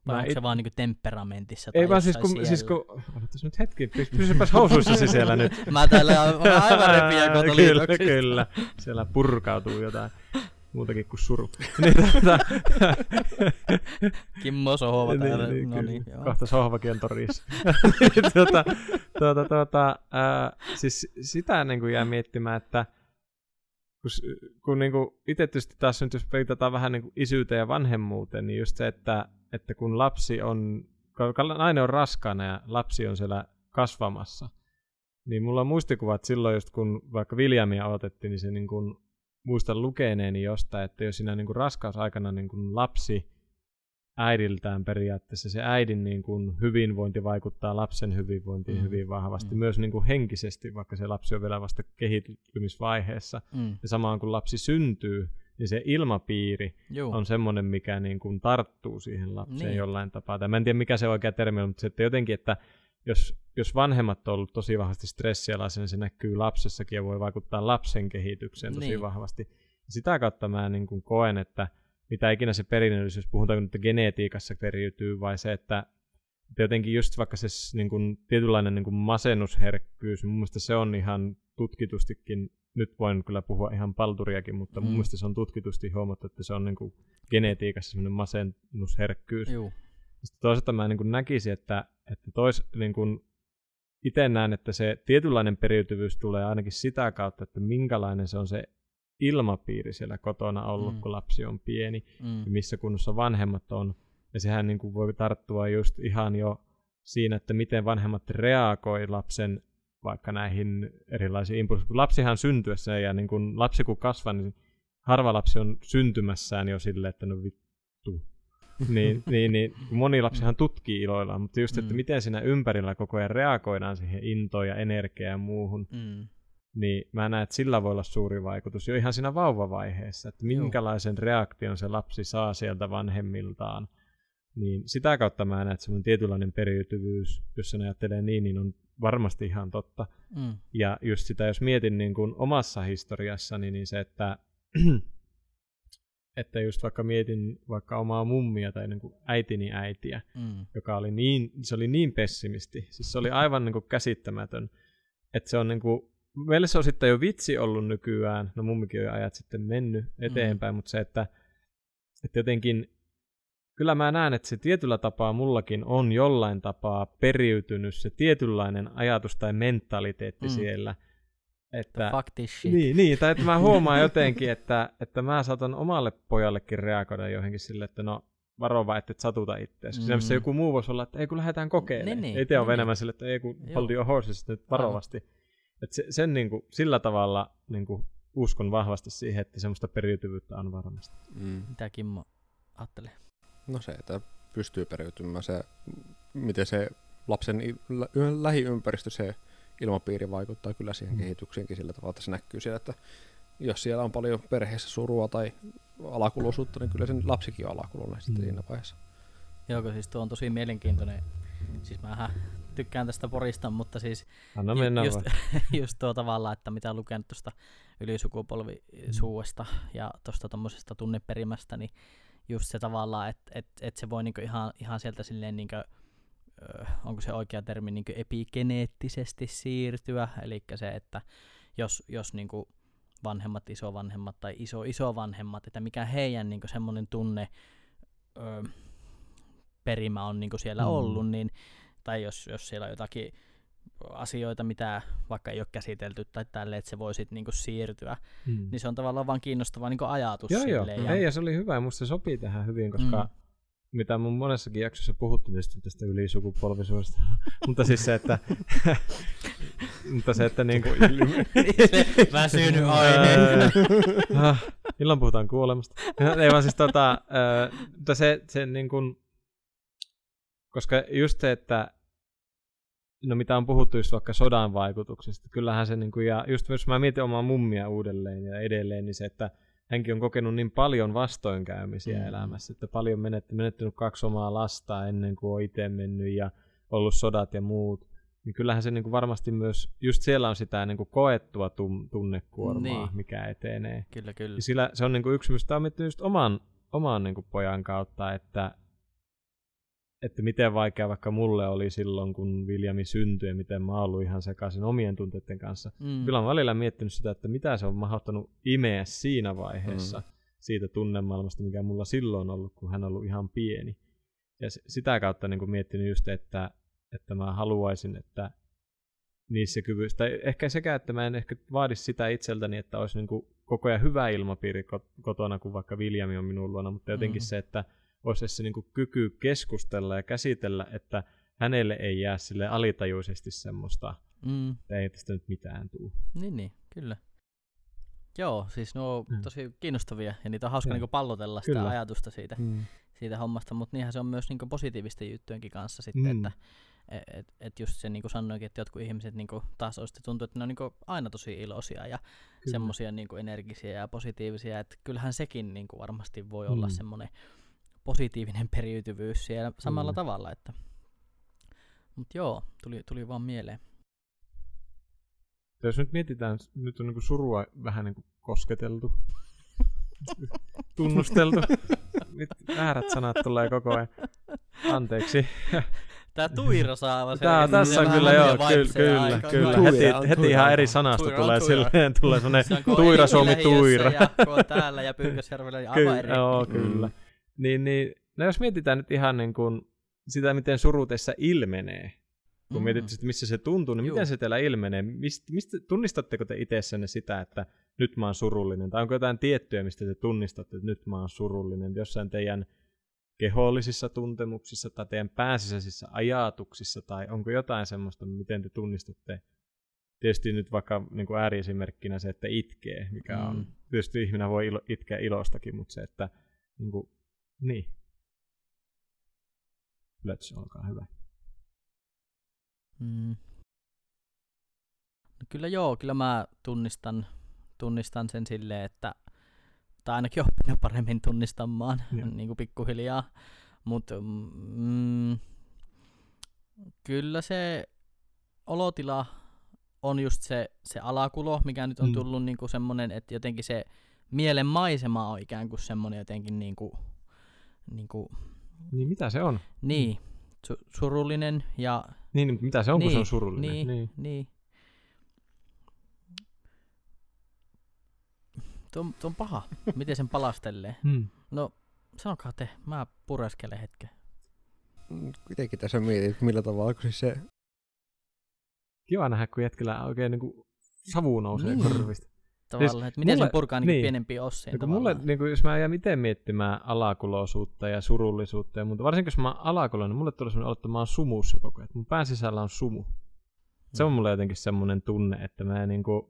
vai onko it... se vaan niinku temperamentissa? Ei vaan siis kun, siis kun, odotas nyt hetki, pysypäs housuissasi siellä nyt. mä täällä on aivan repiä Kyllä, kyllä, siellä purkautuu jotain muutakin kuin suru. niin, tuota, Kimmo Sohova niin, täällä. Niin, no niin, joo. Kohta Sohvakin on torissa. tuota, tuota, tuota, äh, siis sitä niin kuin jää miettimään, että kun, kun niin kuin itse tietysti taas nyt jos peitataan vähän niin kuin isyyteen ja vanhemmuuteen, niin just se, että että kun lapsi on, kun nainen on raskaana ja lapsi on siellä kasvamassa, niin mulla on muistikuvat silloin, just kun vaikka Viljamia otettiin, niin se niin kuin, muistan lukeneeni jostain, että jos siinä niin kuin raskausaikana niin kuin lapsi äidiltään periaatteessa, se äidin niin kuin hyvinvointi vaikuttaa lapsen hyvinvointiin mm. hyvin vahvasti, mm. myös niin kuin henkisesti, vaikka se lapsi on vielä vasta kehittymisvaiheessa. Mm. Ja samaan kun lapsi syntyy, niin se ilmapiiri Juu. on semmoinen, mikä niin kuin tarttuu siihen lapseen niin. jollain tapaa. Tai mä en tiedä, mikä se oikea termi on, mutta se, että jotenkin, että jos, jos vanhemmat on ollut tosi vahvasti stressialaisia, niin se näkyy lapsessakin ja voi vaikuttaa lapsen kehitykseen tosi niin. vahvasti. Sitä kautta mä niin kuin koen, että mitä ikinä se perinnöllisyys, puhutaan että genetiikassa periytyy, vai se, että Et jotenkin just vaikka se niin kuin, tietynlainen niin kuin masennusherkkyys, mun mielestä se on ihan tutkitustikin, nyt voin kyllä puhua ihan palturiakin, mutta mun Mm. mielestä se on tutkitusti huomattu, että se on niin kuin genetiikassa semmoinen masennusherkkyys. Juu. Sitten toisaalta mä niin kuin näkisin, että, että tois, niin kuin itse näen, että se tietynlainen periytyvyys tulee ainakin sitä kautta, että minkälainen se on se ilmapiiri siellä kotona ollut, mm. kun lapsi on pieni Mm. ja missä kunnossa vanhemmat on. Ja sehän niin kuin voi tarttua just ihan jo siinä, että miten vanhemmat reagoi lapsen vaikka näihin erilaisiin impulsseihin. Kun lapsihan syntyessä ja niin kun lapsi kun kasvaa, niin harva lapsi on syntymässään jo silleen, että no vittu. niin, niin, niin, moni lapsihan tutkii iloillaan, mutta just, että Mm. miten siinä ympärillä koko ajan reagoidaan siihen intoon ja energiaan ja muuhun, Mm. niin mä näen, että sillä voi olla suuri vaikutus jo ihan siinä vauvavaiheessa, että minkälaisen reaktion se lapsi saa sieltä vanhemmiltaan. Niin sitä kautta mä näen, että semmoinen tietynlainen periytyvyys, jos sen ajattelee niin, niin on varmasti ihan totta. Mm. Ja just sitä, jos mietin niin kuin omassa historiassani, niin se, että, että just vaikka mietin vaikka omaa mummia tai niin kuin äitini äitiä, Mm. joka oli niin, se oli niin pessimisti. Siis se oli aivan niin kuin käsittämätön. Että se on niin kuin, meille se on sitten jo vitsi ollut nykyään, no mummikin on jo ajat sitten mennyt eteenpäin, mm. mutta se, että, että jotenkin, kyllä mä näen, että se tietyllä tapaa mullakin on jollain tapaa periytynyt se tietynlainen ajatus tai mentaliteetti Mm. siellä. Että, fuck this shit. niin, niin, tai että mä huomaan jotenkin, että, että mä saatan omalle pojallekin reagoida johonkin sille, että no varova, että et satuta itseäsi. Mm. Missä joku muu voisi olla, että ei kun lähdetään kokeilemaan. Niin, niin, Itse on niin, enemmän sille, että ei kun Joo. hold your horses nyt varovasti. Että se, sen niin kuin, sillä tavalla niin kuin, uskon vahvasti siihen, että semmoista periytyvyyttä on varmasti. Mm. Mitä Kimmo ajattelee? No se, että pystyy periytymään se, miten se lapsen lähiympäristö, se ilmapiiri vaikuttaa kyllä siihen Mm. kehitykseenkin sillä tavalla, että se näkyy siellä, että jos siellä on paljon perheessä surua tai alakuluisuutta, niin kyllä sen lapsikin on alakulunen sitten Mm. siinä vaiheessa. Joo, kun siis tuo on tosi mielenkiintoinen. Siis mähän tykkään tästä porista, mutta siis Anna mennä just, just tuo tavalla, että mitä on lukenut tuosta ylisukupolvisuudesta ja tuosta tuommoisesta tunneperimästä, niin just se tavallaan, että et, et se voi niinku ihan, ihan sieltä silleen niinku, onko se oikea termi, niinku epigeneettisesti siirtyä, eli se, että jos, jos niinku vanhemmat, isovanhemmat tai iso isovanhemmat, että mikä heidän niinku semmoinen tunne ö, perimä on niinku siellä mm. ollut, niin tai jos, jos siellä on jotakin asioita, mitä vaikka ei ole käsitelty tai tälle, että se voi sitten niinku siirtyä, Mm. niin se on tavallaan vaan kiinnostava niinku ajatus Joo, joo. silleen. Ei, ja se oli hyvä. Musta se sopii tähän hyvin, koska Mm. mitä mun monessakin jaksossa puhuttu tietysti tästä ylisukupolvisuudesta. mutta siis se, että... mutta se, että niinku... väsynyt aihe. Ah, Milloin puhutaan kuolemasta? Ei vaan siis tota, mutta se, se niin kuin, koska just se, että no mitä on puhuttu just vaikka sodan vaikutuksista, kyllähän se niin kuin, ja just jos mä mietin omaa mummia uudelleen ja edelleen, niin se, että hänkin on kokenut niin paljon vastoinkäymisiä Mm. elämässä, että paljon menettänyt, menettänyt kaksi omaa lasta ennen kuin on itse mennyt ja ollut sodat ja muut, niin kyllähän se niin kuin varmasti myös, just siellä on sitä niin kuin koettua tum- tunnekuormaa, Niin. niin. mikä etenee. kyllä, kyllä. Ja sillä se on niinku yksi, mistä on miettinyt just oman, oman niinku pojan kautta, että, että miten vaikea vaikka mulle oli silloin, kun Viljami syntyi ja miten mä oon ollut ihan sekaisin omien tunteiden kanssa. Mm. Kyllä on välillä miettinyt sitä, että mitä se on mahdottanut imeä siinä vaiheessa Mm. siitä tunnemaailmasta, mikä mulla silloin on ollut, kun hän on ollut ihan pieni. Ja sitä kautta niin miettinyt just, että, että mä haluaisin, että niissä kyvyissä, tai ehkä sekä, että mä en ehkä vaadi sitä itseltäni, että olisi niin koko ajan hyvä ilmapiiri kot- kotona, kun vaikka Viljami on minun luona, mutta jotenkin Mm. se, että olisi se niin kyky keskustella ja käsitellä, että hänelle ei jää sille alitajuisesti semmoista, Mm. että ei tästä nyt mitään tule. Niin, niin, kyllä. Joo, siis nuo on Mm. tosi kiinnostavia ja niitä on hauska Joo. niinku pallotella sitä Kyllä. ajatusta siitä, Mm. siitä hommasta, mutta niinhän se on myös niinku positiivisten juttujenkin kanssa sitten, Mm. että et, et, et just se niinku sanoikin, että jotkut ihmiset niinku taas olisi tuntuu, että ne on niinku aina tosi iloisia ja semmoisia niinku energisiä ja positiivisia, että kyllähän sekin niinku varmasti voi olla Mm. semmoinen positiivinen periytyvyys siellä samalla Kyllä. tavalla, että mut joo, tuli, tuli vaan mieleen. Jos nyt mietitään, nyt on niin surua vähän niin kosketeltu, tunnusteltu. Nyt väärät sanat tulee koko ajan. Anteeksi. Tää Tuira saava. se- Tää, se tässä on kyllä joo, kyllä, kyllä, kyllä. Heti, on heti ihan eri sanasta Tuira tulee Tuira. silleen, tulee semmonen Se on, kun Tuira Suomi Tuira. Ja kun on täällä ja Pyykkösjärvellä, niin aivan eri. Kyllä, joo, kyllä. Mm. Niin, niin, no jos mietitään nyt ihan niin kuin sitä, miten suru teissä ilmenee, kun Mm. mietitte, että missä se tuntuu, niin Juu. miten se teillä ilmenee? Mist, mistä, tunnistatteko te itsessänne sitä, että nyt mä oon surullinen? Tai onko jotain tiettyä, mistä te tunnistatte, että nyt mä oon surullinen? Jossain teidän kehollisissa tuntemuksissa tai teidän pääsisäisissä ajatuksissa, tai onko jotain semmoista, miten te tunnistatte? Tietysti nyt vaikka niin kuin ääriesimerkkinä se, että itkee, mikä on, Mm. tietysti ihminen voi ilo, itkeä ilostakin, mutta se, että niin, kuin, niin. Löts, olkaa hyvä. Mm. No kyllä joo, kyllä mä tunnistan, tunnistan sen silleen, että tai ainakin oppinut paremmin tunnistamaan Joo. niin kuin pikkuhiljaa. Mutta mm, kyllä se olotila on just se, se alakulo, mikä nyt on Mm. tullut niin kuin semmoinen, että jotenkin se mielen maisema on ikään kuin semmoinen jotenkin niin kuin, niin kuin, Niin mitä se on? niin, su- surullinen ja Niin, mutta mitä se on, kun se on Niin, surullinen? niin. niin. Niin. Tuo, on- tuo on paha. Miten sen palastelee? Hmm. No, sanokaa te. Mä pureskelen hetken. Kuitenkin tässä mietin, että millä tavalla, kun siis se... Kiva nähdä, kun jätkellä oikein niin kuin savu nousee Niin. korvista. Tavallaan, että miten mulle- sen purkaa niin niin. pienempiin osiin Ja kun mulle, niin kuin, jos mä jään itse miettimään alakuloisuutta ja surullisuutta ja muuta, varsinkin jos mä oon alakuloinen, niin mulle tulee semmoinen olo, että mä oon sumussa koko ajan. että Mun pään sisällä on sumu. Se on Mm. mulle jotenkin semmoinen tunne, että mä niin kuin,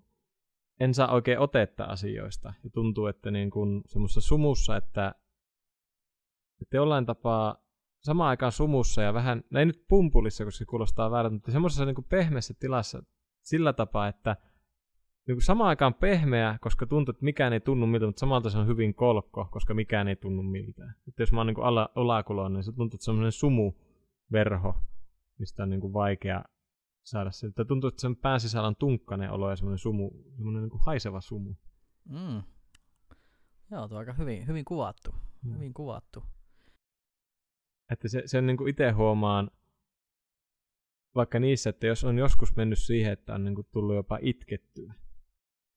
en saa oikein otetta asioista. Ja tuntuu, että niin kuin semmoisessa sumussa, että, että jollain tapaa samaan aikaan sumussa ja vähän, no ei nyt pumpulissa, koska se kuulostaa väärältä, mutta semmoisessa niin kuin pehmeässä tilassa sillä tapaa, että niin kuin samaan aikaan pehmeä, koska tuntuu, että mikään ei tunnu miltä, mutta samalta se on hyvin kolkko, koska mikään ei tunnu miltään. Että jos mä oon niin kuin ala, olakuloinen, niin se tuntuu, että se on semmoinen sumuverho, mistä on niin kuin vaikea saada se. Että tuntuu, että sen pään sisällä on tunkkainen olo ja semmoinen sumu, semmoinen niin kuin haiseva sumu. Mm. Joo, tuo on aika hyvin, hyvin kuvattu. Mm. Hyvin kuvattu. Että se, sen niin kuin itse huomaan, vaikka niissä, että jos on joskus mennyt siihen, että on niin kuin tullut jopa itkettyä,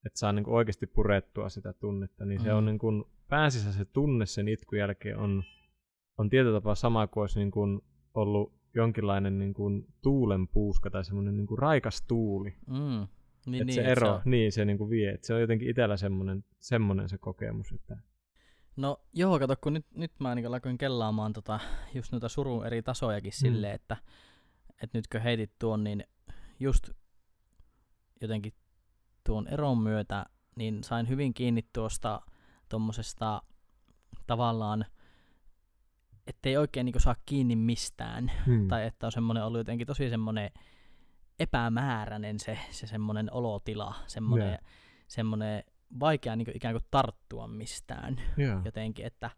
että saa niin kuin oikeasti purettua sitä tunnetta, niin se Mm. on niin kuin pääsissä se tunne sen itkun jälkeen on, on tietyllä tapaa sama kuin olisi niin kuin ollut jonkinlainen niin kuin tuulenpuuska tai semmoinen niin kuin raikas tuuli. Mm. Niin, että niin, se et ero, on- niin se niin kuin vie. Että se on jotenkin itsellä semmoinen, semmoinen se kokemus. Että, No joo, kato, kun nyt, nyt mä niin alkoin kellaamaan tota, just noita surun eri tasojakin Mm. silleen, että, että nyt kun heitit tuon, niin just jotenkin tuon eron myötä, niin sain hyvin kiinni tuosta tuommoisesta tavallaan, ettei oikein niin saa kiinni mistään. hmm. Tai että on semmoinen ollut jotenkin tosi semmoinen epämääräinen se, se semmoinen olotila, semmoinen, Joo. semmoinen vaikea niin ikään kuin tarttua mistään Joo. jotenkin, että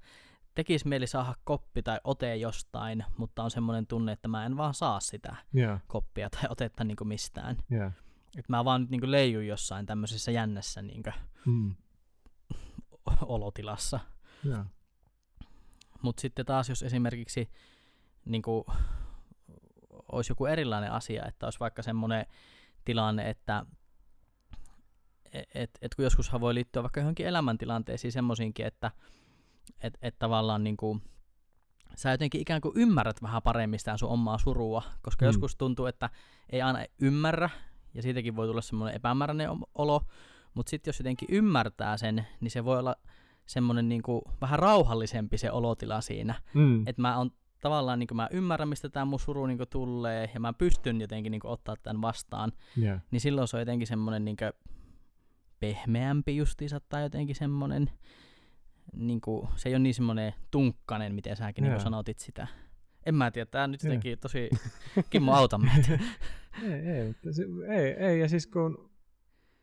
tekisi mieli saada koppi tai ote jostain, mutta on semmoinen tunne, että mä en vaan saa sitä Joo. koppia tai otetta niin mistään. Joo. Että mä vaan nyt niin leijun jossain tämmöisessä jännässä niin Hmm. olotilassa. Joo. Mutta sitten taas, jos esimerkiksi niin kuin, olisi joku erilainen asia, että olisi vaikka semmoinen tilanne, että et, et, et kun joskushan voi liittyä vaikka johonkin elämäntilanteisiin semmoisiinkin, että et, et tavallaan niin kuin, sä jotenkin ikään kuin ymmärrät vähän paremmin sitä sun omaa surua, koska Mm. mm. joskus tuntuu, että ei aina ymmärrä, ja siitäkin voi tulla semmoinen epämääräinen olo, mutta sitten jos jotenkin ymmärtää sen, niin se voi olla semmoinen niin kuin vähän rauhallisempi se olotila siinä. Hmm. Että mä on tavallaan, niin kuin mä ymmärrän, mistä tämä mun suru niin kuin tulee, ja mä pystyn jotenkin niin kuin ottaa tämän vastaan, Joo. niin silloin se on jotenkin semmoinen niin kuin pehmeämpi justiinsa, tai jotenkin semmoinen, niin kuin, se ei ole niin semmoinen tunkkanen, miten säkin niin Joo. kuin sanotit sitä. En mä tiedä, tää on nyt Joo. jotenkin tosi, Kimmo auta meitä. Ei, ei, mutta se, ei, ei, ja siis kun...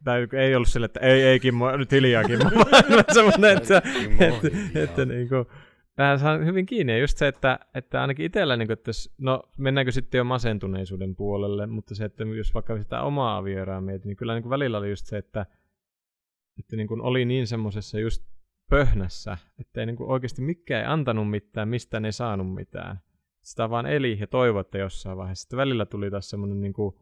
Tai ei ollut sille, että ei, ei Kimmo, nyt hiljaa Kimmo, vaan semmoinen, että, Kimmo, että, hiljaa. että niin kuin, vähän saa hyvin kiinni. Ja just se, että, että ainakin itsellä, niin kuin, että jos, no mennäänkö sitten jo masentuneisuuden puolelle, mutta se, että jos vaikka sitä omaa avioeroa mietin, niin kyllä niin kuin välillä oli just se, että, että niin kuin oli niin semmoisessa just pöhnässä, että ei niin kuin oikeasti mikään ei antanut mitään, mistään ei saanut mitään. Sitä vaan eli ja toivoi, että jossain vaiheessa. Sitten välillä tuli taas semmoinen niin kuin,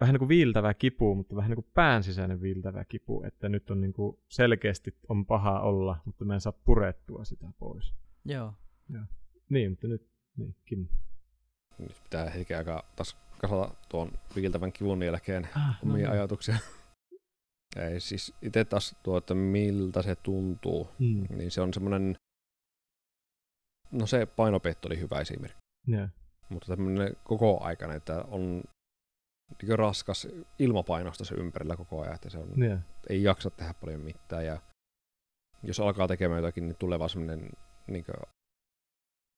vähän niin kuin viiltävä kipu, mutta vähän niin kuin pään sisäinen viiltävä kipu, että nyt on niin kuin selkeästi on paha olla, mutta mä en saa purettua sitä pois. Joo. Niin, mutta nyt, niin, Kim. Nyt pitää hetken aikaa taas kasata tuon viiltävän kivun jälkeen Ah, omia no, ajatuksia. Ei siis itse taas tuo, että miltä se tuntuu, Mm. niin se on semmoinen, no se painopetto oli hyvä esimerkki, Yeah. mutta tämmöinen koko aikana, että on niin raskas ilmapainosta se ympärillä koko ajan, että se on, Yeah. ei jaksa tehdä paljon mitään ja jos alkaa tekemään jotakin, niin tulee vaan semmoinen niin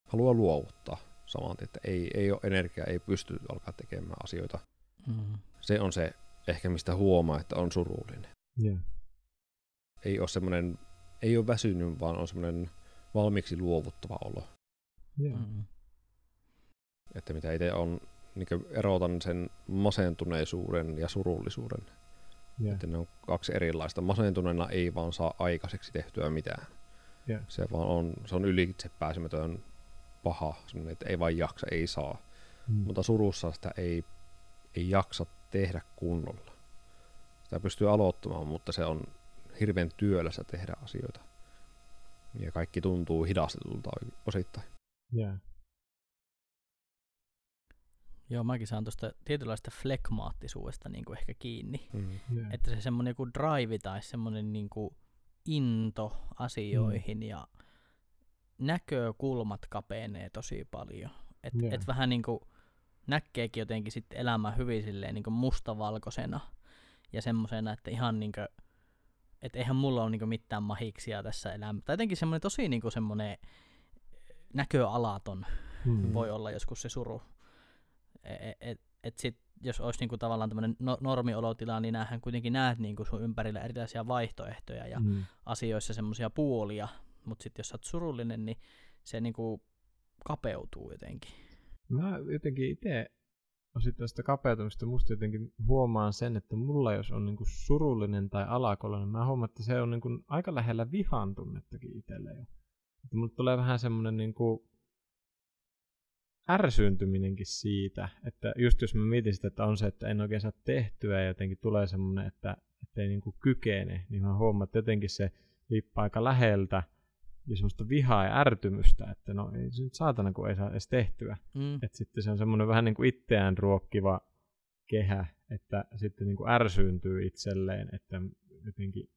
haluaa luovuttaa saman tien, että ei, ei ole energiaa, ei pysty alkaa tekemään asioita. Mm. Se on se ehkä mistä huomaa, että on surullinen. Yeah. Ei ole semmoinen, ei ole väsynyt, vaan on semmoinen valmiiksi luovuttava olo. Yeah. Mm. Että mitä itse on, niin erotan sen masentuneisuuden ja surullisuuden. Yeah. Että ne on kaksi erilaista. Masentuneena ei vaan saa aikaiseksi tehtyä mitään. Yeah. Se vaan on, se on ylitse pääsemätön paha, että ei vaan jaksa, ei saa. Mm. Mutta surussa sitä ei, ei jaksa tehdä kunnolla. Sitä pystyy aloittamaan, mutta se on hirveän työlässä tehdä asioita. Ja kaikki tuntuu hidastetulta osittain. Yeah. Joo, mäkin saan tuosta tietynlaista flekmaattisuudesta niin kuin ehkä kiinni. Mm. Yeah. Että se semmoinen joku drive tai semmoinen niin kuin into asioihin mm. ja näkökulmat kapenee tosi paljon. Että Joo. et vähän niin kuin näkeekin jotenkin sitten elämää hyvin silleen niin kuin mustavalkoisena ja semmoisena, että ihan niin kuin, että eihän mulla ole niin kuin mitään mahiksia tässä elämässä. Tai jotenkin semmoinen tosi niin kuin semmoinen näköalaton Mm. voi olla joskus se suru. Et, et, et sit, jos olisi niinku tavallaan tämmöinen no, normiolotila, niin näähän kuitenkin näet niinku sun ympärillä erilaisia vaihtoehtoja ja Mm. asioissa semmoisia puolia, mutta sitten jos sä oot surullinen, niin se niinku kapeutuu jotenkin. Mä jotenkin itse osittain sitä kapeutumista musta jotenkin huomaan sen, että mulla jos on niinku surullinen tai alakollainen, mä huomaan, että se on niinku aika lähellä vihan tunnettakin itselle jo. Että mulle tulee vähän semmoinen niinku ärsyntyminenkin siitä, että just jos mä mietin sitä, että on se, että en oikein saa tehtyä ja jotenkin tulee semmoinen, että, että ei niinku kykene, niin mä huomaan, että jotenkin se liippaa aika läheltä ja semmoista vihaa ja ärtymystä, että no ei se nyt saatana, kun ei saa edes tehtyä. Mm. Että sitten se on semmoinen vähän niin kuin itseään ruokkiva kehä, että sitten niin kuin ärsyyntyy itselleen, että jotenkin,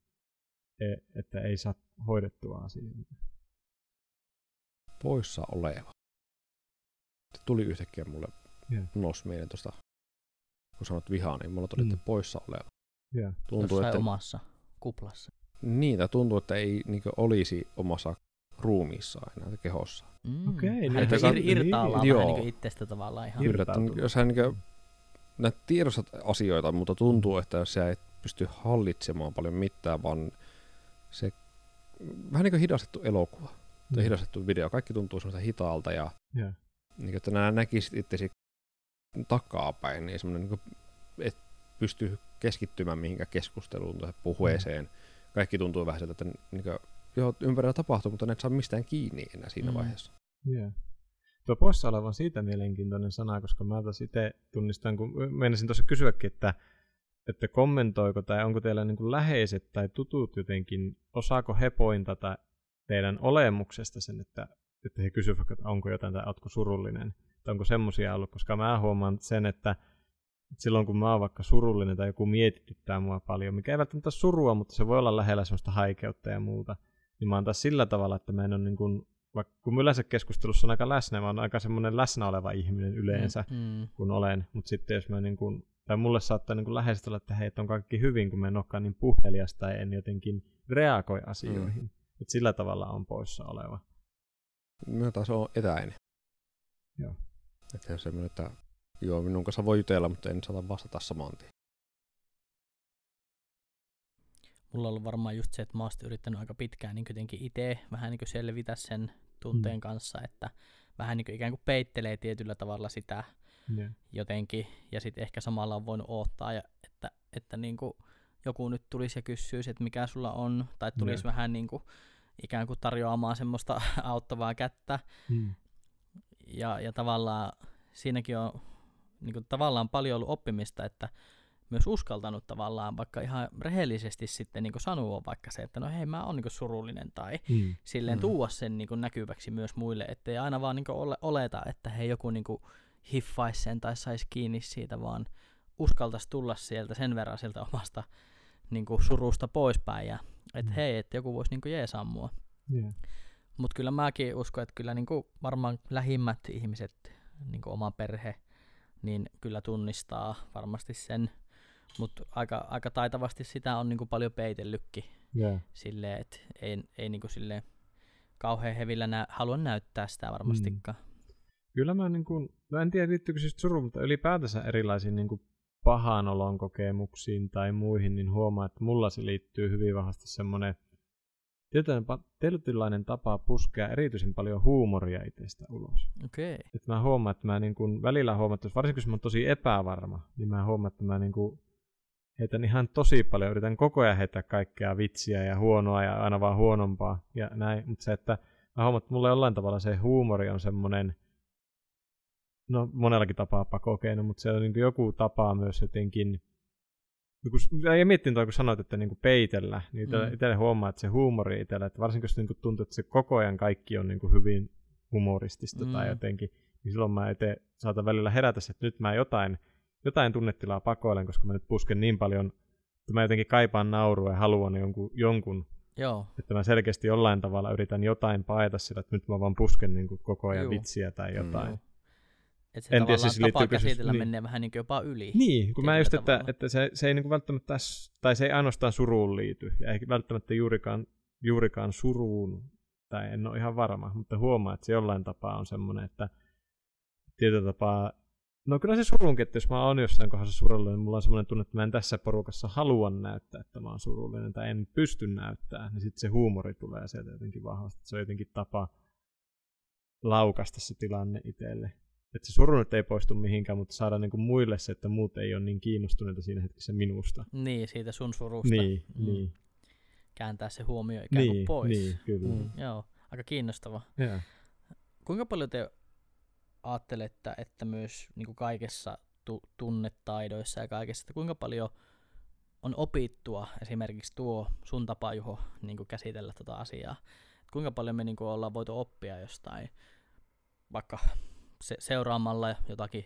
e- että ei saa hoidettua asioita. Poissa oleva. Se tuli yhtäkkiä mulle Joo. nousi mieleen tuosta, kun sanot vihaa, niin mulla tuli, Mm. että poissa oleva. Joo. Tuntuu, Jossain että omassa kuplassa. Niin, tai tuntuu, että ei niin olisi omassa ruumiissa enää kehossa. Mm. Okei, Vähän niin, niinku että- ir- irtaallaan niin, vähän niinku itsestä tavallaan ihan. Kyllä, että jos hän niin näet tiedostat asioita, mutta tuntuu, että sä et pysty hallitsemaan paljon mitään, vaan se vähän niin kuin hidastettu elokuva tai Mm. hidastettu video. Kaikki tuntuu semmoista hitaalta ja Joo. niin kuin, että nämä näkisit itsesi takapäin, niin semmoinen, niin kuin, et pysty keskittymään mihinkään keskusteluun tai puheeseen. Kaikki tuntuu vähän siltä, että niin kuin, joo, ympärillä tapahtuu, mutta ne et saa mistään kiinni enää siinä Mm. vaiheessa. Joo. Tuo poissa oleva on siitä mielenkiintoinen sana, koska mä taas itse tunnistan, kun menisin tuossa kysyäkin, että, että kommentoiko tai onko teillä niin kuin läheiset tai tutut jotenkin, osaako he pointata teidän olemuksesta sen, että, että he kysyvät, että onko jotain tai ootko surullinen, tai onko semmoisia ollut, koska mä huomaan sen, että silloin kun mä oon vaikka surullinen tai joku mietityttää mua paljon, mikä ei välttämättä surua, mutta se voi olla lähellä semmoista haikeutta ja muuta, niin mä oon taas sillä tavalla, että mä en ole niin kuin, vaikka kun mä yleensä keskustelussa on aika läsnä, mä oon aika semmoinen läsnä oleva ihminen yleensä, mm. Mm. kun olen, mutta sitten jos mä niin kuin, tai mulle saattaa niin olla, että hei, että on kaikki hyvin, kun mä en olekaan niin puhelias tai en jotenkin reagoi asioihin. Mm. Että sillä tavalla on poissa oleva. Minä taas on etäinen. Joo. Että se on semmoinen, että joo, minun kanssa voi jutella, mutta en saata vastata saman tien. Mulla on ollut varmaan just se, että mä oon yrittänyt aika pitkään niin jotenkin itse vähän niin selvitä sen tunteen Mm. kanssa, että vähän niin ikään kuin peittelee tietyllä tavalla sitä Yeah. jotenkin, ja sitten ehkä samalla on voinut odottaa, ja, että, että niin kuin joku nyt tulisi ja kysyisi, että mikä sulla on, tai tulisi Joo. vähän niin kuin ikään kuin tarjoamaan semmoista auttavaa kättä, Mm. ja, ja tavallaan siinäkin on niin kuin, tavallaan paljon ollut oppimista, että myös uskaltanut tavallaan vaikka ihan rehellisesti sitten niin sanoa vaikka se, että no hei mä oon niin surullinen tai mm. silleen mm. tuua sen niin näkyväksi myös muille, ettei aina vaan niin ole, oleta, että hei joku niin hiffaisi sen tai saisi kiinni siitä, vaan uskaltaisi tulla sieltä sen verran sieltä omasta niin surusta poispäin ja että mm. hei, että joku voisi niin jeesaa mua. Yeah. Mutta kyllä mäkin uskon, että kyllä niin varmaan lähimmät ihmiset, niin oma perhe, niin kyllä tunnistaa varmasti sen, mutta aika, aika taitavasti sitä on niinku paljon peitellytkin. Yeah. Silleen, että ei, ei niinku silleen kauhean hevillä nä- halua näyttää sitä varmastikaan. Mm. Kyllä mä, niin kuin, mä en tiedä liittyykö siis suruun, mutta ylipäätänsä erilaisiin niin kuin pahan olon kokemuksiin tai muihin, niin huomaa, että mulla se liittyy hyvin vahvasti semmoinen tietynlainen tapa puskea erityisen paljon huumoria itsestä ulos. Okay. Et mä huomaan, että mä niin kun välillä huomaan, että varsinkin jos mä oon tosi epävarma, niin mä huomaan, että mä niin kun heitän ihan tosi paljon, yritän koko ajan heittää kaikkea vitsiä ja huonoa ja aina vaan huonompaa ja näin, mutta se, että mä huomaan, että mulla jollain tavalla se huumori on semmoinen, no monellakin tapaa pakokeino, mutta se on niin joku tapa myös jotenkin, ja miettin toi, kun sanoit, että niin peitellä, niin mm. itselle huomaa, että se huumori itsellä, että varsinkin jos niin tuntuu, että se koko ajan kaikki on niin hyvin humoristista mm. tai jotenkin, niin silloin mä itse saatan välillä herätä, että nyt mä jotain jotain tunnetilaa pakoilen, koska mä nyt pusken niin paljon, että mä jotenkin kaipaan naurua ja haluan jonkun, jonkun Joo. että mä selkeästi jollain tavalla yritän jotain paeta sillä, että nyt mä vaan pusken niin kuin koko ajan Juu. vitsiä tai jotain. Mm. Että se en tiedä, siis tapa käsitellä niin. menee vähän niin kuin jopa yli. Niin, kun mä just, että, että se, se ei niin välttämättä, tai se ei ainoastaan suruun liity, ja ei välttämättä juurikaan, juurikaan suruun, tai en ole ihan varma, mutta huomaa, että se jollain tapaa on semmoinen, että tietyllä tapaa No kyllä se surunkin, että jos mä oon jossain kohdassa surullinen, niin mulla on semmoinen tunne, että mä en tässä porukassa halua näyttää, että mä oon surullinen tai en pysty näyttää, niin sitten se huumori tulee sieltä jotenkin vahvasti. Se on jotenkin tapa laukasta se tilanne itselle. Että se suru nyt ei poistu mihinkään, mutta saada niinku muille se, että muut ei ole niin kiinnostuneita siinä hetkessä minusta. Niin, siitä sun surusta. Niin, mm. niin. Kääntää se huomio ikään kuin niin, pois. Niin, kyllä. Mm, joo, aika kiinnostava. Yeah. Kuinka paljon te ajattelette, että myös niin kuin kaikessa tu- tunnetaidoissa ja kaikessa, että kuinka paljon on opittua esimerkiksi tuo sun tapa, Juho, niin kuin käsitellä tätä asiaa. Kuinka paljon me niin kuin ollaan voitu oppia jostain, vaikka se- seuraamalla jotakin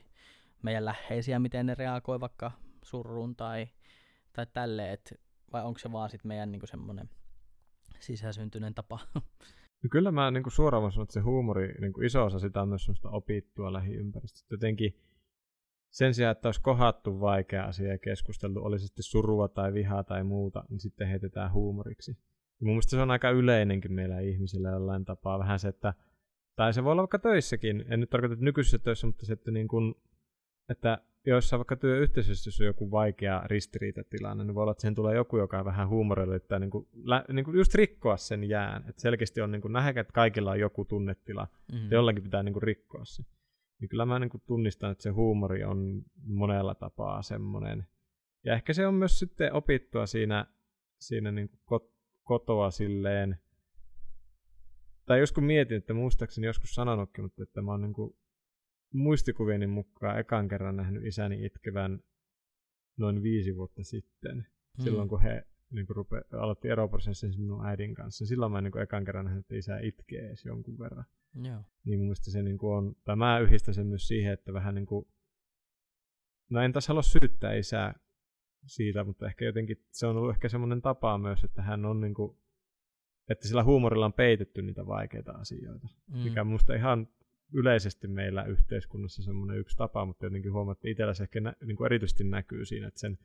meidän läheisiä, miten ne reagoi vaikka surruun tai, tai tälleen, että vai onko se vaan sitten meidän niin semmoinen sisäsyntyinen tapa No kyllä mä niin kuin suoraan sanon, että se huumori, niin kuin iso osa sitä on myös semmoista opittua lähiympäristöstä. Jotenkin sen sijaan, että olisi kohattu vaikea asia ja keskusteltu, oli sitten surua tai vihaa tai muuta, niin sitten heitetään huumoriksi. Ja mun mielestä se on aika yleinenkin meillä ihmisillä jollain tapaa. Vähän se, että, tai se voi olla vaikka töissäkin, en nyt tarkoita, että nykyisissä töissä, mutta se, että, niin kuin, että joissa vaikka työyhteisössä jos on joku vaikea ristiriitatilanne, niin voi olla, että siihen tulee joku, joka vähän huumorilla yrittää niin kuin, lä, niin kuin just rikkoa sen jään. Että selkeästi on niin kuin, nähdä, että kaikilla on joku tunnetila, mm-hmm. jollakin pitää niin kuin, rikkoa se. Niin kyllä mä niin kuin, tunnistan, että se huumori on monella tapaa semmoinen. Ja ehkä se on myös sitten opittua siinä, siinä niin kuin, kotoa silleen, tai joskus mietin, että muistaakseni joskus sanonutkin, mutta että mä oon niin kuin, muistikuvieni mukaan ekan kerran nähnyt isäni itkevän noin viisi vuotta sitten, mm. silloin kun he niin kuin rupe, aloitti eroprosessin minun äidin kanssa. Silloin mä niin kuin ekan kerran nähnyt, että isä itkee edes jonkun verran. Joo. Niin mun mielestä se niin kuin on, tai mä yhdistän sen myös siihen, että vähän niin kuin, no en taas halua syyttää isää siitä, mutta ehkä jotenkin se on ollut ehkä semmoinen tapa myös, että hän on niin kuin, että sillä huumorilla on peitetty niitä vaikeita asioita, mm. mikä musta ihan yleisesti meillä yhteiskunnassa semmoinen yksi tapa, mutta jotenkin huomaat, että itsellä se ehkä nä, niin kuin erityisesti näkyy siinä, että sen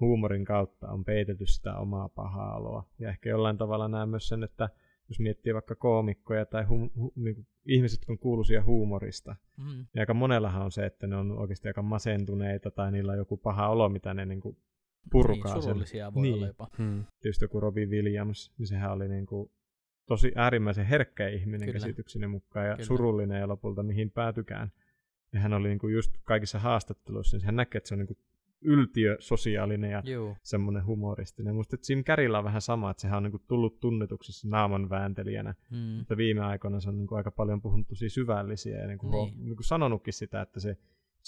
huumorin kautta on peitetty sitä omaa pahaa oloa. Ja ehkä jollain tavalla näen myös sen, että jos miettii vaikka koomikkoja tai hum, hu, niin kuin ihmiset, jotka on kuuluisia huumorista, mm. niin aika monellahan on se, että ne on oikeasti aika masentuneita tai niillä on joku paha olo, mitä ne niin kuin purkaa. Niin, surullisia voi niin. olla jopa. Hmm. Tietysti joku Robin Williams, niin sehän oli niin kuin tosi äärimmäisen herkkä ihminen Kyllä. käsitykseni mukaan ja Kyllä. surullinen ja lopulta mihin päätykään. Ja hän oli niinku just kaikissa haastatteluissa, niin hän näkee, että se on niinku yltiösosiaalinen ja Juu. semmoinen humoristinen. Musta että Jim Carreyllä on vähän sama, että sehän on niinku tullut tunnetuksi naaman vääntelijänä, Mm. mutta viime aikoina se on niinku aika paljon puhunut tosi syvällisiä ja niinku Niin. niin. niinku sanonutkin sitä, että se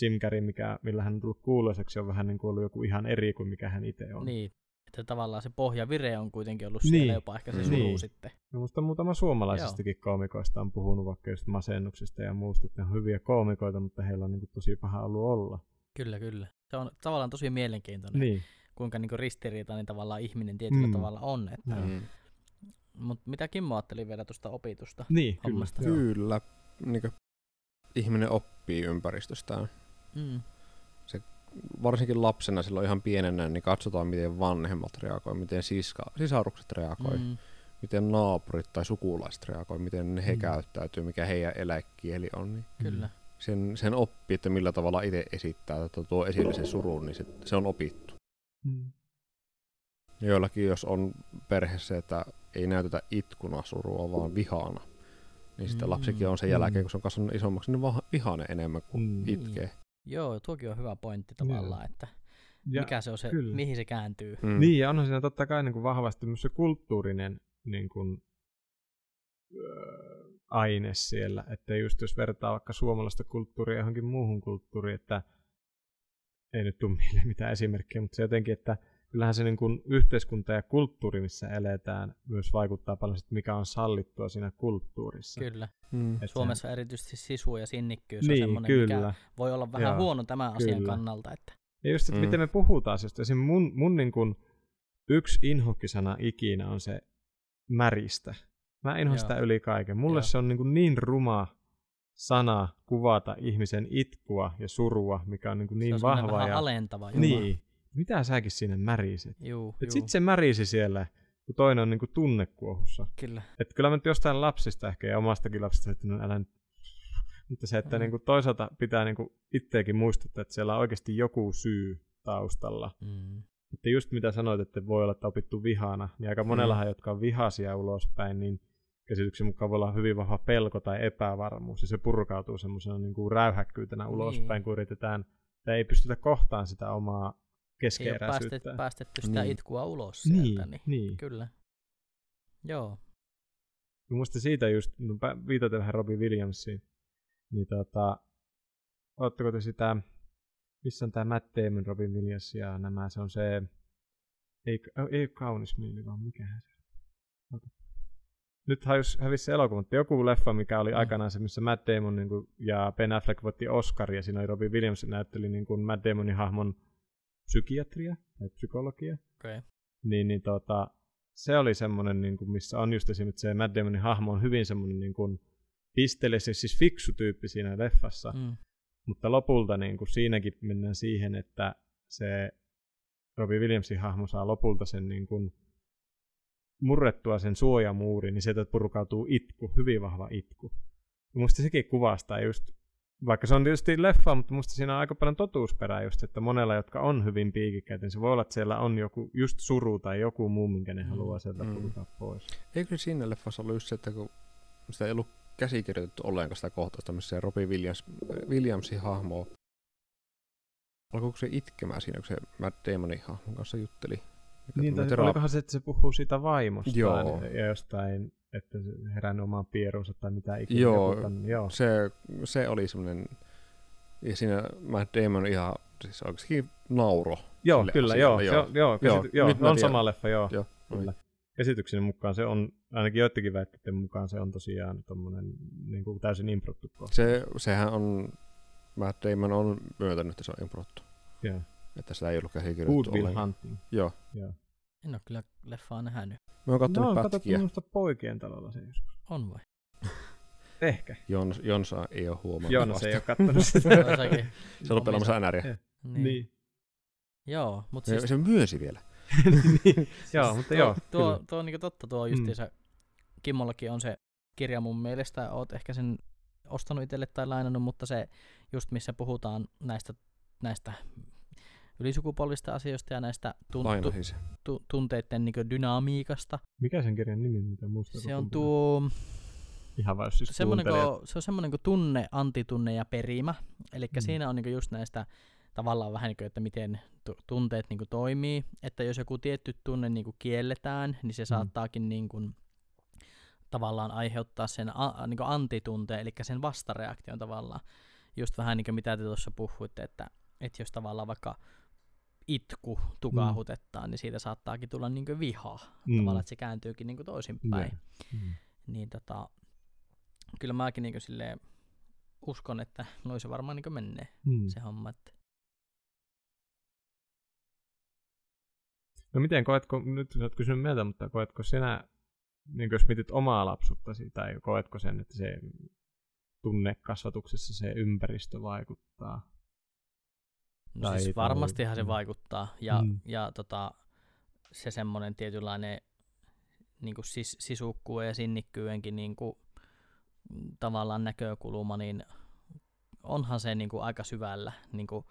Jim Carrey, mikä, millä hän on tullut kuuluiseksi, on vähän niinku ollut joku ihan eri kuin mikä hän itse on. Niin, että tavallaan se pohjavire on kuitenkin ollut Niin. siellä jopa ehkä se suru Niin. sitten. No, musta muutama suomalaisistakin koomikoista on puhunut vaikka just masennuksesta ja muusta, että ne on hyviä koomikoita, mutta heillä on niinku tosi paha ollut olla. Kyllä, kyllä. Se on tavallaan tosi mielenkiintoinen, Niin. kuinka niinku ristiriitainen tavallaan ihminen tietyllä Mm. tavalla on. Että. Mm. Mutta mitä Kimmo ajatteli vielä tuosta opitusta? Niin, kyllä. Hommasta. Joo. Kyllä, niin ihminen oppii ympäristöstään. Mm. Varsinkin lapsena silloin ihan pienenä, niin katsotaan miten vanhemmat reagoi, miten siska, sisarukset reagoi, mm. Mm. miten naapurit tai sukulaiset reagoi, miten he Mm. mm. käyttäytyy, mikä heidän eläkieli on. Niin Kyllä. sen, sen oppii, että millä tavalla itse esittää, että tuo esille se surun, niin se, se on opittu. Mm. Ja Joillakin, jos on perheessä, että ei näytetä itkuna surua, vaan vihana, niin sitten Mm. lapsikin on sen Mm. jälkeen, kun se on kasvanut isommaksi, niin vaan vihane enemmän kuin Mm. itkee. Joo, tuokin on hyvä pointti tavallaan, että Ja, mikä se on se, kyllä. mihin se kääntyy. Mm. Niin, ja onhan siinä totta kai niin kuin vahvasti myös se kulttuurinen niin kuin, öö, aine siellä, että just jos vertaa vaikka suomalaista kulttuuria johonkin muuhun kulttuuriin, että ei nyt tule mieleen mitään esimerkkejä, mutta se jotenkin, että kyllähän se niin kuin yhteiskunta ja kulttuuri, missä eletään, myös vaikuttaa paljon, sit, mikä on sallittua siinä kulttuurissa. Kyllä. Mm. Et Suomessa erityisesti sisu ja sinnikkyys on niin, semmoinen, kyllä. mikä voi olla vähän Joo, huono tämän asian kyllä. kannalta. Että, Ja just, että Mm. miten me puhutaan asioista. Mun, mun niin kuin yksi inhokkisana ikinä on se märistä. Mä inhoan sitä yli kaiken. Mulle Joo. se on niin, kuin niin ruma sana kuvata ihmisen itkua ja surua, mikä on niin, kuin se niin on semmoinen vahva. vähän Ja... alentava jopa. Niin. Mitä säkin siinä märiset? Juu, Et juu. sit se märisi siellä, kun toinen on niin kuin tunnekuohussa. Kyllä. Et kyllä mä nyt jostain lapsista ehkä ja omastakin lapsista, että no älä nyt mutta se, että Mm. mm. niin toisaalta pitää niin itseäkin muistuttaa, että siellä on oikeasti joku syy taustalla. Mm. Että just mitä sanoit, että voi olla että opittu vihana, niin aika monellahan, jotka on vihaisia ulospäin, niin käsityksen mukaan voi olla hyvin vahva pelko tai epävarmuus, ja se purkautuu semmoisena niin kuin räyhäkkyytenä Niin. ulospäin, kun yritetään, tai ei pystytä kohtaan sitä omaa Ei ole keskeeräisyyttä. päästetty, sitä Niin. itkua ulos niin, sieltä. Niin. niin. Kyllä. Joo. Muista siitä just, no, viitaten vähän Robin Williamsiin, niin tota, ootteko te sitä, missä on tämä Matt Damon, Robin Williams ja nämä, se on se, ei, ei kaunis mieli, vaan mikähän se on. Nyt hajus, hävisi se elokuva, mutta joku leffa, mikä oli Mm. aikanaan se, missä Matt Damon niin kuin, ja Ben Affleck voitti Oscar, ja siinä oli Robin Williams näytteli niin kuin Matt Damonin hahmon psykiatria tai psykologia. Okay. niin, niin tota, se oli semmoinen, niin kuin, missä on just esimerkiksi se Matt Damonin hahmo on hyvin semmoinen niin kuin, pisteellisen, siis fiksu tyyppi siinä leffassa, mm. Mutta lopulta niin kuin, siinäkin mennään siihen, että se Robbie Williamsin hahmo saa lopulta sen niin kuin, murrettua sen suojamuurin, niin sieltä purkautuu itku, hyvin vahva itku. Ja musta sekin kuvastaa just, vaikka se on tietysti leffa, mutta musta siinä on aika paljon totuusperää just, että monella, jotka on hyvin piikikkäitä, niin se voi olla, että siellä on joku just suru tai joku muu, minkä ne Mm. haluaa sieltä Mm. purkaa pois. Eikö siinä leffassa ollut just se, että kun sitä ei ollut käsikirjoitettu ollenkaan sitä kohtausta, missä se Robbie Williams, Williamsin hahmo alkoiko se itkemään siinä, kun se Matt Damonin hahmon kanssa jutteli? Niin, tai olikohan se, että se puhuu siitä vaimostaan Joo. ja jostain, että herännyt omaan pierunsa tai mitä ikinä. Joo. joku joo. se, se oli semmoinen, ja siinä Matt Damon ihan, siis oikeasti nauro. Joo, kyllä, asialle, joo, joo. joo, joo, Joo, käsity, joo, nyt mä on sama leffa, joo, Joo, kyllä. Käsitykseni mukaan se on, ainakin joidenkin väitteiden mukaan se on tosiaan tommonen niin kuin täysin improttu. Se, sehän on, Matt Damon on myöntänyt, että se on improttu. Joo. Että sitä ei ollut käsikirjoitettu Good Will ollenkaan. Hunting. Joo. Joo. En ole kyllä leffaa nähnyt. Mä oon No, kattonut on no, pätkiä. minusta poikien talolla se joskus. On vai? Ehkä. Jons, Jonsa ei ole huomannut Joonas ei vasta. ole kattonut sitä. Se on pelaamassa NRiä. Joo. Niin. niin. Joo, mutta Se, siis se myönsi vielä. niin. Joo, mutta tuo, joo, tuo, kyllä. tuo on niinku totta, tuo justiinsa. Kimmollakin on se kirja mun mielestä, oot ehkä sen ostanut itselle tai lainannut, mutta se just missä puhutaan näistä, näistä ylisukupolvista asioista ja näistä tun, tu, tunteiden niin dynamiikasta. Mikä sen kirjan nimi, mitä muista? Se on tuo, Ihan vaan jos siis semmoinen kuin, se on semmoinen kuin tunne, antitunne ja perimä. Eli Mm. siinä on niin just näistä tavallaan vähän niin kuin, että miten tu- tunteet niin kuin toimii, että jos joku tietty tunne niin kuin kielletään, niin se Mm. saattaakin niin kuin, tavallaan aiheuttaa sen a- niin kuin antitunteen, eli sen vastareaktion tavallaan. Just vähän niin kuin mitä te tuossa puhuitte, että, että jos tavallaan vaikka itku tukahutetta, niin siitä saattaakin tulla niin kuin vihaa. Mm. Tavallaan, että se kääntyykin niin kuin toisinpäin. Joo. Mm. Niin tota, kyllä mäkin niin kuin silleen uskon, että noin se varmaan niin kuin menee Mm. se homma. Että No miten koetko, nyt sä oot kysynyt mieltä, mutta koetko sinä, niin jos mietit omaa lapsuuttasi, tai koetko sen, että se tunnekasvatuksessa se ympäristö vaikuttaa? No siis varmastihan se vaikuttaa. Ja, Mm. ja tota, se semmoinen tietynlainen niin kuin sis, sisukkuuden ja sinnikkyydenkin niin kuin, mm, tavallaan näkökulma, niin onhan se niin kuin aika syvällä niin kuin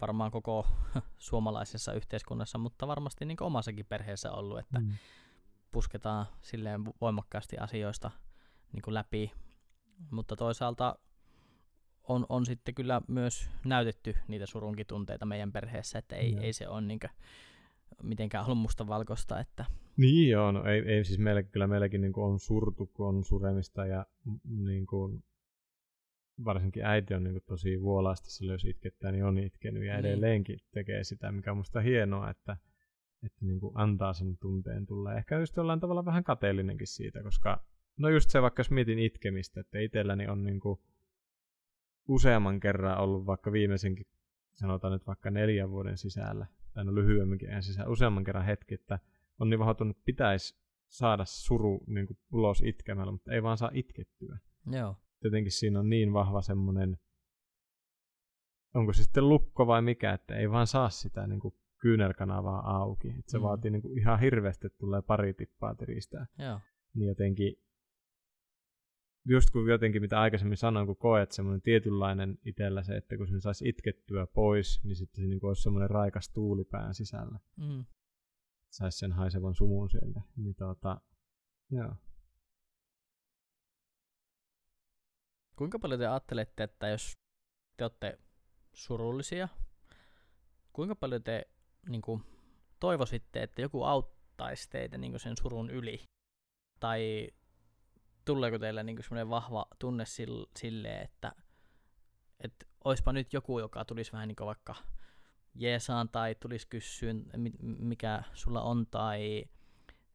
varmaan koko suomalaisessa yhteiskunnassa, mutta varmasti niin kuin omassakin perheessä ollut, että Mm. pusketaan silleen vo- voimakkaasti asioista niin kuin läpi. Mutta toisaalta on, on sitten kyllä myös näytetty niitä surunkin tunteita meidän perheessä, että ei, ei se ole niin mitenkään ollut mustavalkoista, että Niin joo, no ei, ei siis meillä, kyllä meilläkin niin on surtu, kun on suremista ja niin kuin, varsinkin äiti on niin kuin tosi vuolaasti silloin, jos itkettää, niin on itkenyt ja Niin. edelleenkin tekee sitä, mikä on musta hienoa, että, että niin kuin antaa sen tunteen tulla. Ehkä just jollain tavalla vähän kateellinenkin siitä, koska no just se, vaikka jos mietin itkemistä, että itselläni on niin kuin useamman kerran ollut vaikka viimeisenkin, sanotaan nyt vaikka neljän vuoden sisällä, tai no lyhyemminkin ajan sisällä, useamman kerran hetki, että on niin vahvautunut, että pitäisi saada suru niin kuin ulos itkemällä, mutta ei vaan saa itkettyä. joo, Jotenkin siinä on niin vahva semmoinen, onko se sitten lukko vai mikä, että ei vaan saa sitä niin kuin kyynelkanavaa auki. Että se mm. vaatii niin kuin ihan hirveästi, että tulee pari tippaa tiristää. joo, Niin jotenkin, just kun jotenkin mitä aikaisemmin sanoin, kun koet semmoinen tietynlainen itsellä se, että kun sen saisi itkettyä pois, niin sitten se niin olisi semmoinen raikas tuuli pään sisällä mm. saisi sen haisevan sumun sieltä. Niin tota, joo. Kuinka paljon te ajattelette, että jos te olette surullisia, kuinka paljon te niin kuin, toivoisitte, että joku auttaisi teitä niin kuin sen surun yli? Tai tuleeko teillä niin semmoinen vahva tunne sil- silleen, että, että oispa nyt joku, joka tulisi vähän niin kuin vaikka jeesaan tai tulisi kysyä, mi- mikä sulla on, tai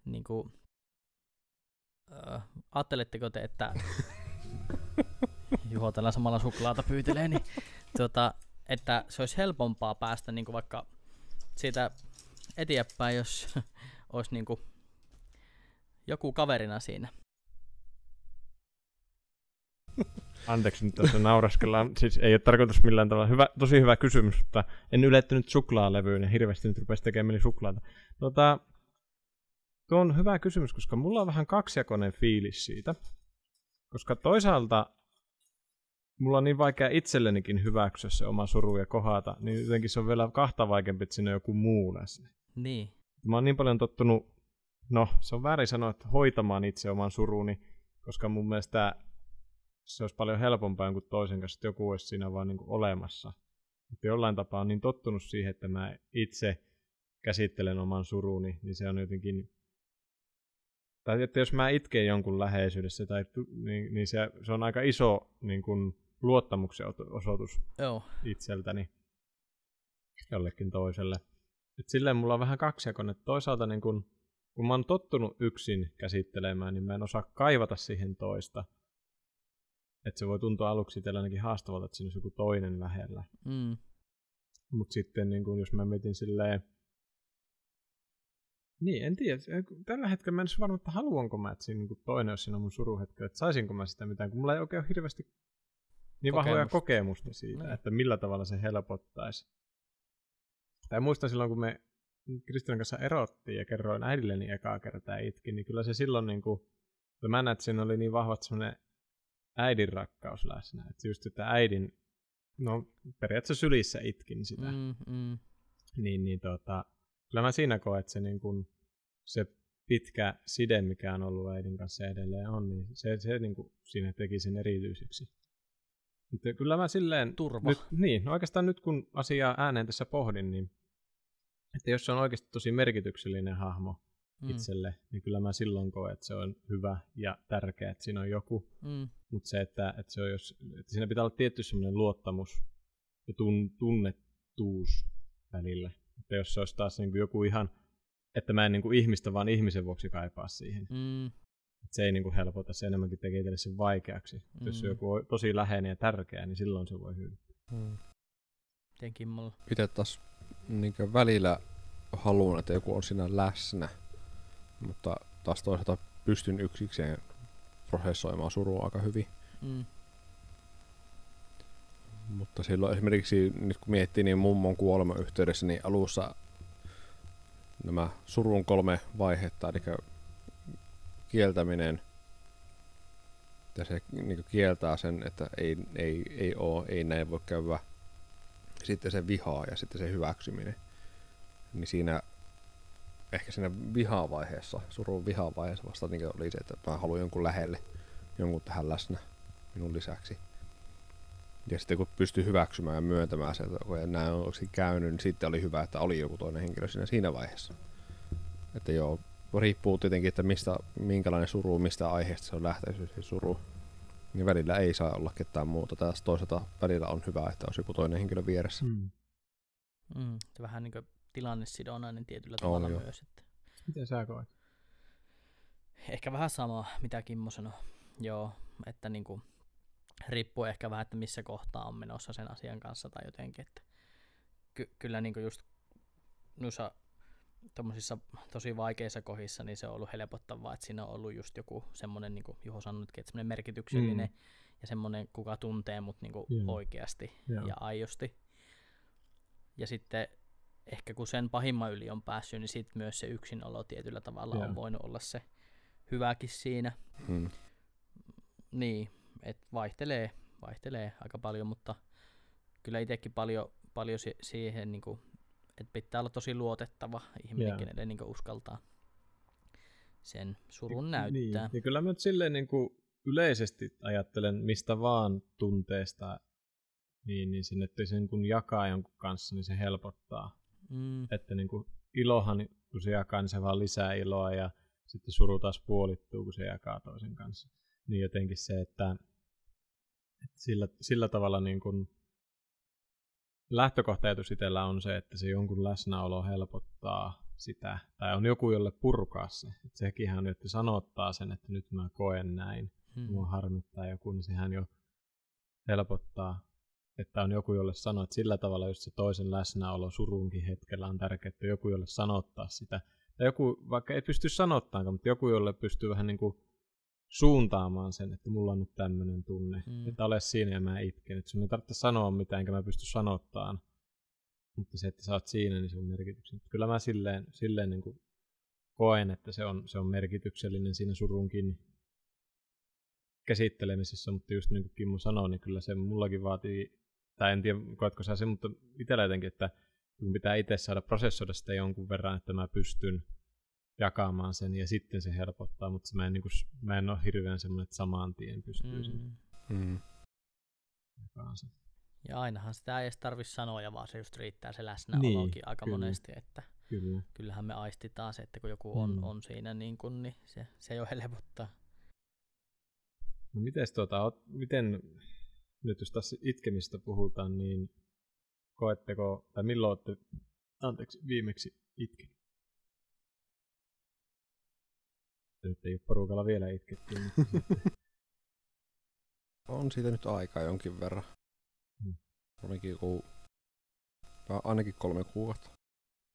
niin kuin, äh, ajatteletteko te, että Juho tällä samalla suklaata pyytelee, niin tuota, että se olisi helpompaa päästä niin kuin vaikka siitä eteenpäin, jos olisi niin kuin joku kaverina siinä. Anteeksi nyt tässä nauraskellaan. Siis ei ole tarkoitus millään tavalla. Hyvä, tosi hyvä kysymys, mutta en ylettynyt suklaalevyyn ja hirveästi nyt rupesi tekemään mieli suklaata. Tota, tuo on hyvä kysymys, koska mulla on vähän kaksijakoinen fiilis siitä. Koska toisaalta mulla on niin vaikea itsellenikin hyväksyä se oma suru ja kohata, niin jotenkin se on vielä kahta vaikeampi, että siinä on joku muu läsnä. Niin, Mä oon niin paljon tottunut, no se on väärin sanoa, että hoitamaan itse oman suruni, koska mun mielestä se olisi paljon helpompaa jonkun toisen kanssa, että joku olisi siinä vaan niin kuin olemassa. Mutta jollain tapaa on niin tottunut siihen, että mä itse käsittelen oman suruni, niin se on jotenkin... Tai että jos mä itken jonkun läheisyydessä, tai, niin, niin se, se on aika iso niin kuin, luottamuksen ot- osoitus joo, itseltäni jollekin toiselle. Et silleen mulla on vähän kaksijakoinen, että toisaalta niin kun, kun mä oon tottunut yksin käsittelemään, niin mä en osaa kaivata siihen toista. Että se voi tuntua aluksi itsellä ainakin haastavalta, että siinä olisi joku toinen lähellä. mm, Mutta sitten niin kun, jos mä mietin silleen, niin, en tiedä. Tällä hetkellä mä en varma, että haluanko mä, että siinä niin toinen olisi siinä mun suruhetkellä, että saisinko mä sitä mitään, kun mulla ei oikein ole hirveästi niin vahvoja Kokemusta. kokemusta siitä, Niin. että millä tavalla se helpottaisi. Tai muistan silloin, kun me Kristinan kanssa erottiin ja kerroin äidilleni ekaa kertaa itkin, niin kyllä se silloin niin kuin, mä näen, että siinä oli niin vahvat semmoinen äidin rakkaus läsnä. Että just, että äidin, no periaatteessa sylissä itkin sitä mm, mm, niin, niin tota, kyllä mä siinä koen, että se, niin kun, se pitkä side, mikä on ollut äidin kanssa edelleen on, niin se, se niin kun, siinä teki sen erityiseksi. Mutta kyllä mä silleen... Turva. Nyt, niin, no oikeastaan nyt kun asiaa ääneen tässä pohdin, niin että jos se on oikeasti tosi merkityksellinen hahmo mm. itselle, niin kyllä mä silloin koen, että se on hyvä ja tärkeä, että siinä on joku. Mm. Mutta se, että, että, se on jos, että siinä pitää olla tietty semmoinen luottamus ja tun, tunnettuus välillä. Että jos se olisi taas niin kuin joku ihan, että mä en niin kuin ihmistä vaan ihmisen vuoksi kaipaa siihen. Mm. se ei niin kuin helpota, se enemmänkin tekee teille sen vaikeaksi. Mm. Jos se on joku tosi läheinen ja tärkeä, niin silloin se voi hyödyttää. Mm. Itse taas niin välillä haluan, että joku on siinä läsnä, mutta taas toisaalta pystyn yksikseen prosessoimaan surua aika hyvin. Mm. Mutta silloin esimerkiksi, nyt kun miettii, niin mummon kuoleman yhteydessä, niin alussa nämä surun kolme vaihetta, eli kieltäminen, ja se niin kieltää sen, että ei, ei, ei ole, ei näin voi käydä. Sitten se vihaa ja sitten se hyväksyminen. Niin siinä ehkä siinä vihavaiheessa, surun vihavaiheessa vasta niin oli se, että mä haluan jonkun lähelle, jonkun tähän läsnä minun lisäksi. Ja sitten kun pystyi hyväksymään ja myöntämään se, että kun näin on käynyt, niin sitten oli hyvä, että oli joku toinen henkilö siinä, siinä vaiheessa. Että joo, riippuu tietenkin, että mistä, minkälainen suru, mistä aiheesta se on lähtöisyys se suru. Niin välillä ei saa olla ketään muuta. Taas toisaalta välillä on hyvä, että olisi joku toinen henkilö vieressä. Mm. Mm, vähän niin kuin tilannesidonainen tietyllä tavalla on, myös. Että... Miten sä koet? Ehkä vähän sama, mitä Kimmo sanoi. Joo, että niin kuin, riippuu ehkä vähän, että missä kohtaa on menossa sen asian kanssa tai jotenkin. Että ky- kyllä niin kuin just noissa tuommoisissa tosi vaikeissa kohdissa, niin se on ollut helpottavaa, että siinä on ollut just joku semmoinen, niin kuin Juho sanoi, että semmoinen merkityksellinen mm. ja semmoinen, kuka tuntee mut niin kuin yeah. oikeasti yeah. ja aiosti. Ja sitten ehkä kun sen pahimman yli on päässyt, niin sitten myös se yksinolo tietyllä tavalla yeah. on voinut olla se hyväkin siinä. Hmm. Niin, että vaihtelee, vaihtelee aika paljon, mutta kyllä itsekin paljon, paljon si- siihen, niin kuin, että pitää olla tosi luotettava ihminen, yeah. kenelle niin uskaltaa sen surun näyttää. Niin, ja kyllä mä nyt silleen niin kuin yleisesti ajattelen mistä vaan tunteesta, niin, niin sen, että sen kun jakaa jonkun kanssa, niin se helpottaa. Mm. Että niin kuin ilohan, kun se jakaa, niin se vaan lisää iloa ja sitten suru taas puolittuu, kun se jakaa toisen kanssa. Niin jotenkin se, että, että sillä, sillä tavalla niin kuin lähtökohtajatus itsellä on se, että se jonkun läsnäolo helpottaa sitä, tai on joku, jolle purkaa se. Että sekin hän että sanottaa sen, että nyt mä koen näin, hmm. mua harmittaa joku, niin sehän jo helpottaa että on joku, jolle sanoa, että sillä tavalla just se toisen läsnäolo surunkin hetkellä on tärkeää, että joku, jolle sanottaa sitä. Tai joku, vaikka ei pysty sanottamaan, mutta joku, jolle pystyy vähän niin kuin suuntaamaan sen, että mulla on nyt tämmöinen tunne, mm. että ole siinä ja mä itken. Että sun ei tarvitse sanoa mitään, enkä mä pysty sanottaan. Mutta se, että sä oot siinä, niin se on merkityksellinen. Kyllä mä silleen, silleen niin kuin koen, että se on, se on merkityksellinen siinä surunkin käsittelemisessä, mutta just niin kuin Kimmo sanoi, niin kyllä se mullakin vaatii tai en tiedä, koetko sä se, mutta itsellä jotenkin, että kun pitää itse saada prosessoida sitä jonkun verran, että mä pystyn jakamaan sen ja sitten se helpottaa, mutta mä en, niin kuin, mä en ole hirveän semmoinen, että saman tien pystyisin mm. mm. jakamaan sen. Ja ainahan sitä ei edes tarvitse sanoa, vaan se just riittää se läsnäolokin niin, aika kyllä. monesti, että kyllä. kyllähän me aistitaan se, että kun joku on, mm. on siinä, niin, kun, niin se, se jo helpottaa. No mites tuota, miten nyt jos tässä itkemistä puhutaan, niin koetteko, tai milloin olette, anteeksi, viimeksi itkenyt? Nyt ei ole porukalla vielä itketty. on siitä nyt aikaa jonkin verran. Hmm. Ainakin, joku, ainakin kolme kuukautta.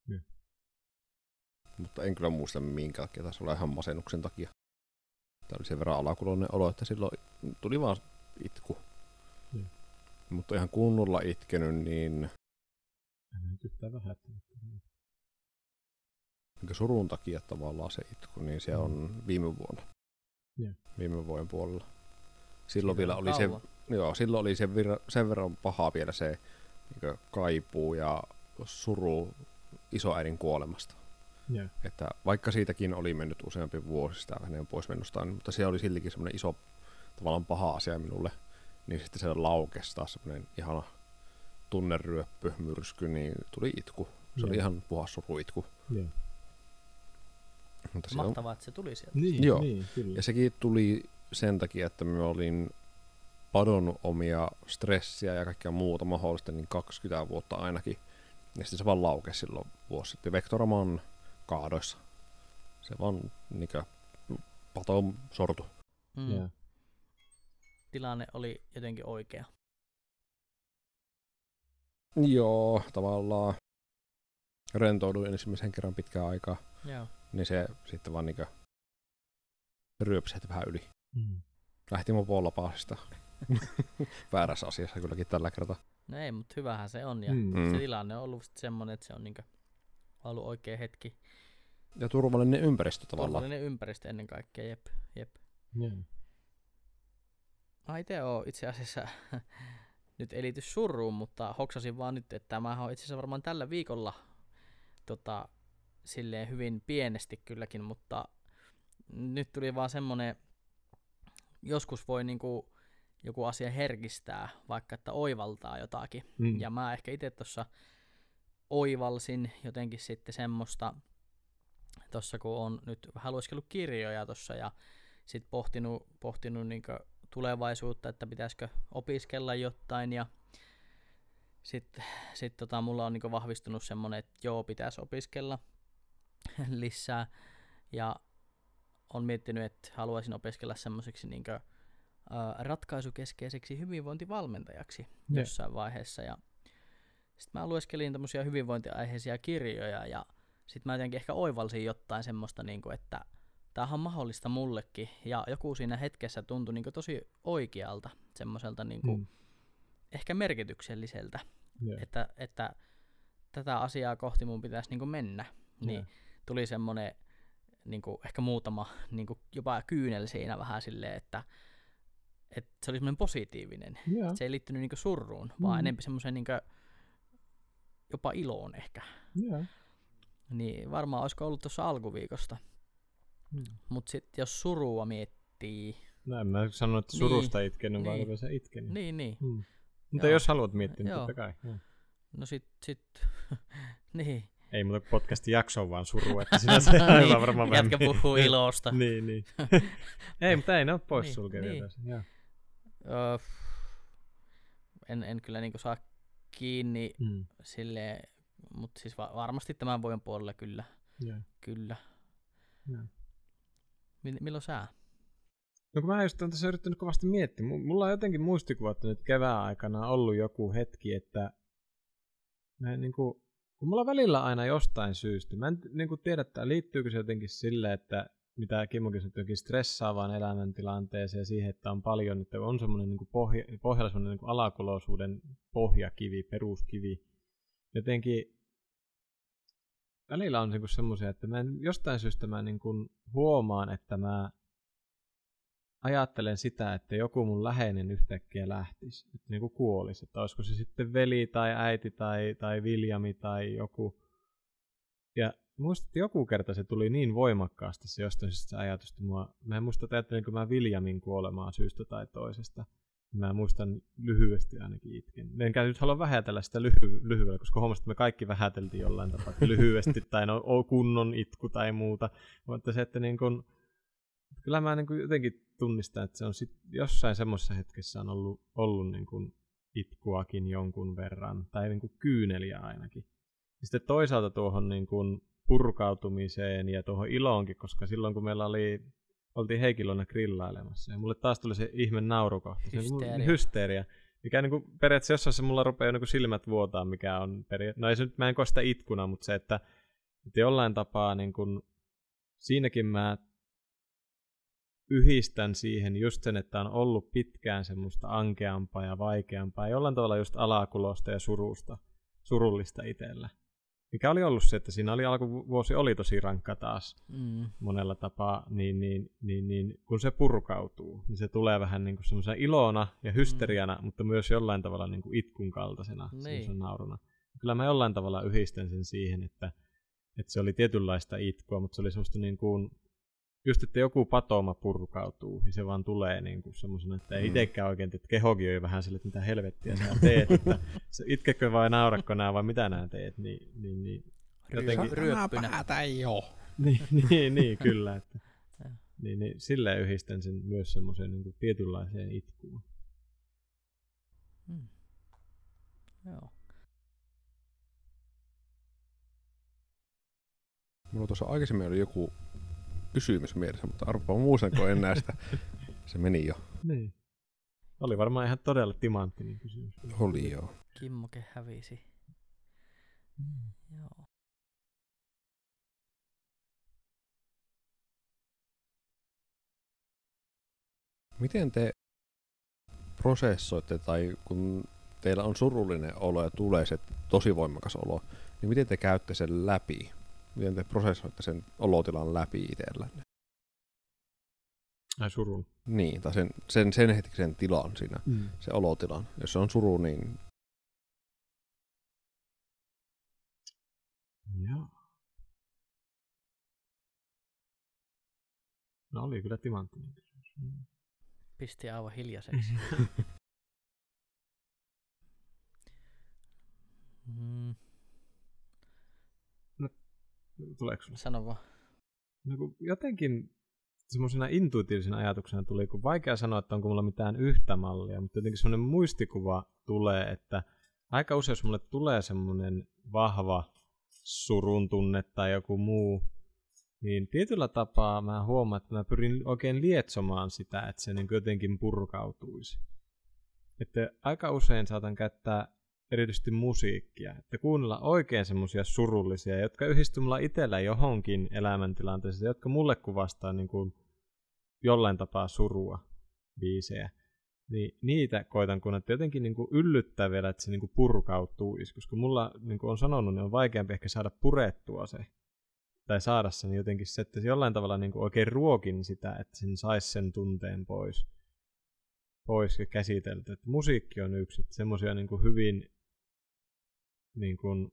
Hmm. Mutta en kyllä muista minkä takia, taisi olla ihan masennuksen takia. Tämä oli sen verran alakuloinen olo, että silloin tuli vaan itku. Mutta ihan kunnolla itkenyt, niin... Nyt yhtään vähättänyt. Mikä surun takia tavallaan se itku, niin se on mm. viime vuonna. Yeah. Viime vuoden puolella. Silloin vielä oli se, joo, silloin oli se vir, sen verran paha vielä se niin kaipuu ja suru isoäidin kuolemasta. Yeah. Että vaikka siitäkin oli mennyt useampi vuosi sitä hänen poismennustaan, mutta se oli siltikin semmoinen iso tavallaan paha asia minulle niin sitten se laukesi taas semmoinen ihana tunneryöppy, myrsky, niin tuli itku. Se oli Joo. ihan puhas suruitku. Joo. Mutta se on, Mahtavaa, että se tuli sieltä. Niin, Joo. niin, kyllä. ja sekin tuli sen takia, että mä olin padonnut omia stressiä ja kaikkea muuta mahdollista niin 20 vuotta ainakin. Ja sitten se vaan laukesi silloin vuosi sitten Vectoraman kaadoissa. Se vaan niinkö patoon sortu. Mm. Joo. Tilanne oli jotenkin oikea. Joo, tavallaan rentouduin ensimmäisen kerran pitkään aikaa, Joo. niin se sitten vaan niinkö ryöpsi heti vähän yli. Mm. Lähti mopolla paasista. Väärässä asiassa kylläkin tällä kertaa. No ei, mutta hyvähän se on. Ja Mm. Mm. se tilanne on ollut sit semmoinen, että se on niinkö ollut oikea hetki. Ja turvallinen ympäristö tavallaan. Turvallinen ympäristö ennen kaikkea, jep. jep. Joo. Mä itse oon itse asiassa nyt ei liity suruun, mutta hoksasin vaan nyt, että tämä on itse asiassa varmaan tällä viikolla tota, silleen hyvin pienesti kylläkin, mutta nyt tuli vaan semmonen, joskus voi niinku joku asia herkistää, vaikka että oivaltaa jotakin. Mm. Ja mä ehkä itse tuossa oivalsin jotenkin sitten semmoista, tuossa kun on nyt vähän lueskellut kirjoja tuossa ja sitten pohtinut, pohtinut niinku tulevaisuutta, että pitäisikö opiskella jotain. Ja sitten sit tota, mulla on niinku vahvistunut semmonen, että joo, pitäisi opiskella lisää. Ja on miettinyt, että haluaisin opiskella semmoiseksi niinku, ä, ratkaisukeskeiseksi hyvinvointivalmentajaksi Joo. jossain vaiheessa. Ja sitten mä lueskelin tämmöisiä hyvinvointiaiheisia kirjoja ja sitten mä jotenkin ehkä oivalsin jotain semmoista, niinku, että tämähän on mahdollista mullekin. Ja joku siinä hetkessä tuntui niinku tosi oikealta, semmoiselta niinku, Mm. ehkä merkitykselliseltä, Joo. että, että tätä asiaa kohti mun pitäisi niinku mennä. Niin Joo. tuli semmoinen niinku, ehkä muutama niinku, jopa kyynel siinä vähän silleen, että, että se oli semmoinen positiivinen. Joo. Se ei liittynyt niinku surruun, vaan Mm. enemmän semmoiseen niinku, jopa iloon ehkä. Joo. Niin varmaan olisiko ollut tuossa alkuviikosta. Mm. Mutta sitten jos surua miettii, No en mä sano, että Niin. surusta itkenyt, vaan Niin. rupesi itkenyt. niin niin, Mm. Mutta Joo. jos haluat miettiä, niin totta kai. Joo. no sit, sit niin. Ei muuta podcastin jakso on vaan suru, että sinä se aivan varmaan vähän Jätkä puhuu ilosta. niin, niin. ei, mutta ei ne ole pois Niin, sulkevia niin. tässä. Joo. Öö, en, en kyllä niinku saa kiinni Mm. silleen, mutta siis va- varmasti tämän voin puolella kyllä, Joo. kyllä. Joo. Mi- milloin sä? No kun mä just olen tässä yrittänyt kovasti miettiä. Mulla on jotenkin muistikuva, että nyt kevään aikana ollut joku hetki, että mä en niinku, kun mulla välillä aina jostain syystä, mä en t- niinku tiedä, että liittyykö se jotenkin sille, että mitä Kimmokin sanoi, jotenkin stressaavaan elämäntilanteeseen ja siihen, että on paljon, että on semmoinen niinku pohja, pohjalla semmoinen niinku alakuloisuuden pohjakivi, peruskivi. Jotenkin välillä on niinku semmoisia, että mä en, jostain syystä mä niinku huomaan, että mä ajattelen sitä, että joku mun läheinen yhtäkkiä lähtisi, että niinku kuolisi, että olisiko se sitten veli tai äiti tai, tai Viljami tai joku. Ja muistan, että joku kerta se tuli niin voimakkaasti se jostain syystä se ajatus, että mä en muista, että ajattelinko mä Viljamin kuolemaa syystä tai toisesta. Mä muistan lyhyesti ainakin itken. Enkä nyt halua vähätellä sitä lyhy- lyhyellä, koska huomasin, että me kaikki vähäteltiin jollain tapaa, lyhyesti tai no, kunnon itku tai muuta. Mutta se, että niin kun, kyllä mä niin kun jotenkin tunnistan, että se on sit jossain semmoisessa hetkessä on ollut, ollut niin kun itkuakin jonkun verran, tai niin kuin kyyneliä ainakin. Ja sitten toisaalta tuohon niin kun purkautumiseen ja tuohon iloonkin, koska silloin kun meillä oli, oltiin Heikilona grillailemassa, ja mulle taas tuli se ihme naurukohta, se Hysteeria. hysteeria mikä niin kuin, periaatteessa jossain se mulla rupeaa niin kuin silmät vuotaa, mikä on periaatteessa, no ei se nyt, mä en koe sitä itkuna, mutta se, että, että jollain tapaa niin kuin, siinäkin mä yhdistän siihen just sen, että on ollut pitkään semmoista ankeampaa ja vaikeampaa, ja jollain tavalla just alakulosta ja surusta, surullista itsellä. Mikä oli ollut se, että siinä oli alkuvuosi oli tosi rankka taas Mm. monella tapaa, niin, niin, niin, niin kun se purkautuu, niin se tulee vähän niin semmoisena ilona ja hysteriana, mm. mutta myös jollain tavalla niin kuin itkun kaltaisena Niin. nauruna. Kyllä mä jollain tavalla yhdistän sen siihen, että, että se oli tietynlaista itkua, mutta se oli semmoista niin kuin just, että joku patoma purkautuu, ja se vaan tulee niin kuin semmoisena, että ei Mm. itsekään oikein, että kehokin on vähän sille, että mitä helvettiä sä teet, että se itkekö vai naurakko nää vai mitä nää teet, niin, niin, niin jotenkin, ryöppynä. päätä jo. niin, niin, niin kyllä, että niin, niin, silleen yhdistän sen myös semmoiseen niin kuin tietynlaiseen itkuun. Hmm. Joo. Mulla tuossa aikaisemmin oli joku kysymys mielessä, mutta arvaa muistanko enää sitä. Se meni jo. Niin. Oli varmaan ihan todella timanttinen kysymys. Oli joo. Kimmoke hävisi. Joo. Miten te prosessoitte tai kun teillä on surullinen olo ja tulee se tosi voimakas olo, niin miten te käytte sen läpi? Miten te prosessoitte sen olotilan läpi itsellänne? Ai surun. Niin, tai sen, sen, sen hetkisen tilan siinä, Mm. se olotilan. Jos se on suru, niin Joo. No oli kyllä timanttinen kysymys. Mm. Pisti aivan hiljaiseksi. Mm, Tuleeko sulle? sano vaan. No kun jotenkin semmoisena intuitiivisena ajatuksena tuli, kun vaikea sanoa, että onko mulla mitään yhtä mallia, mutta jotenkin semmoinen muistikuva tulee, että aika usein jos mulle tulee semmoinen vahva surun tunne tai joku muu, niin tietyllä tapaa mä huomaan, että mä pyrin oikein lietsomaan sitä, että se niin jotenkin purkautuisi. Että aika usein saatan käyttää erityisesti musiikkia, että kuunnella oikein semmoisia surullisia, jotka yhdistyy mulla itsellä johonkin elämäntilanteeseen, jotka mulle kuvastaa niin kuin jollain tapaa surua biisejä. Niin niitä koitan kun että jotenkin niin kuin yllyttää vielä, että se niin kuin purkautuisi, koska mulla, niin kuin on sanonut, niin on vaikeampi ehkä saada purettua se, tai saada sen jotenkin se, että jollain tavalla niin kuin oikein ruokin sitä, että sen saisi sen tunteen pois, pois ja käsitelty. Että musiikki on yksi, että semmoisia niin hyvin niin kuin,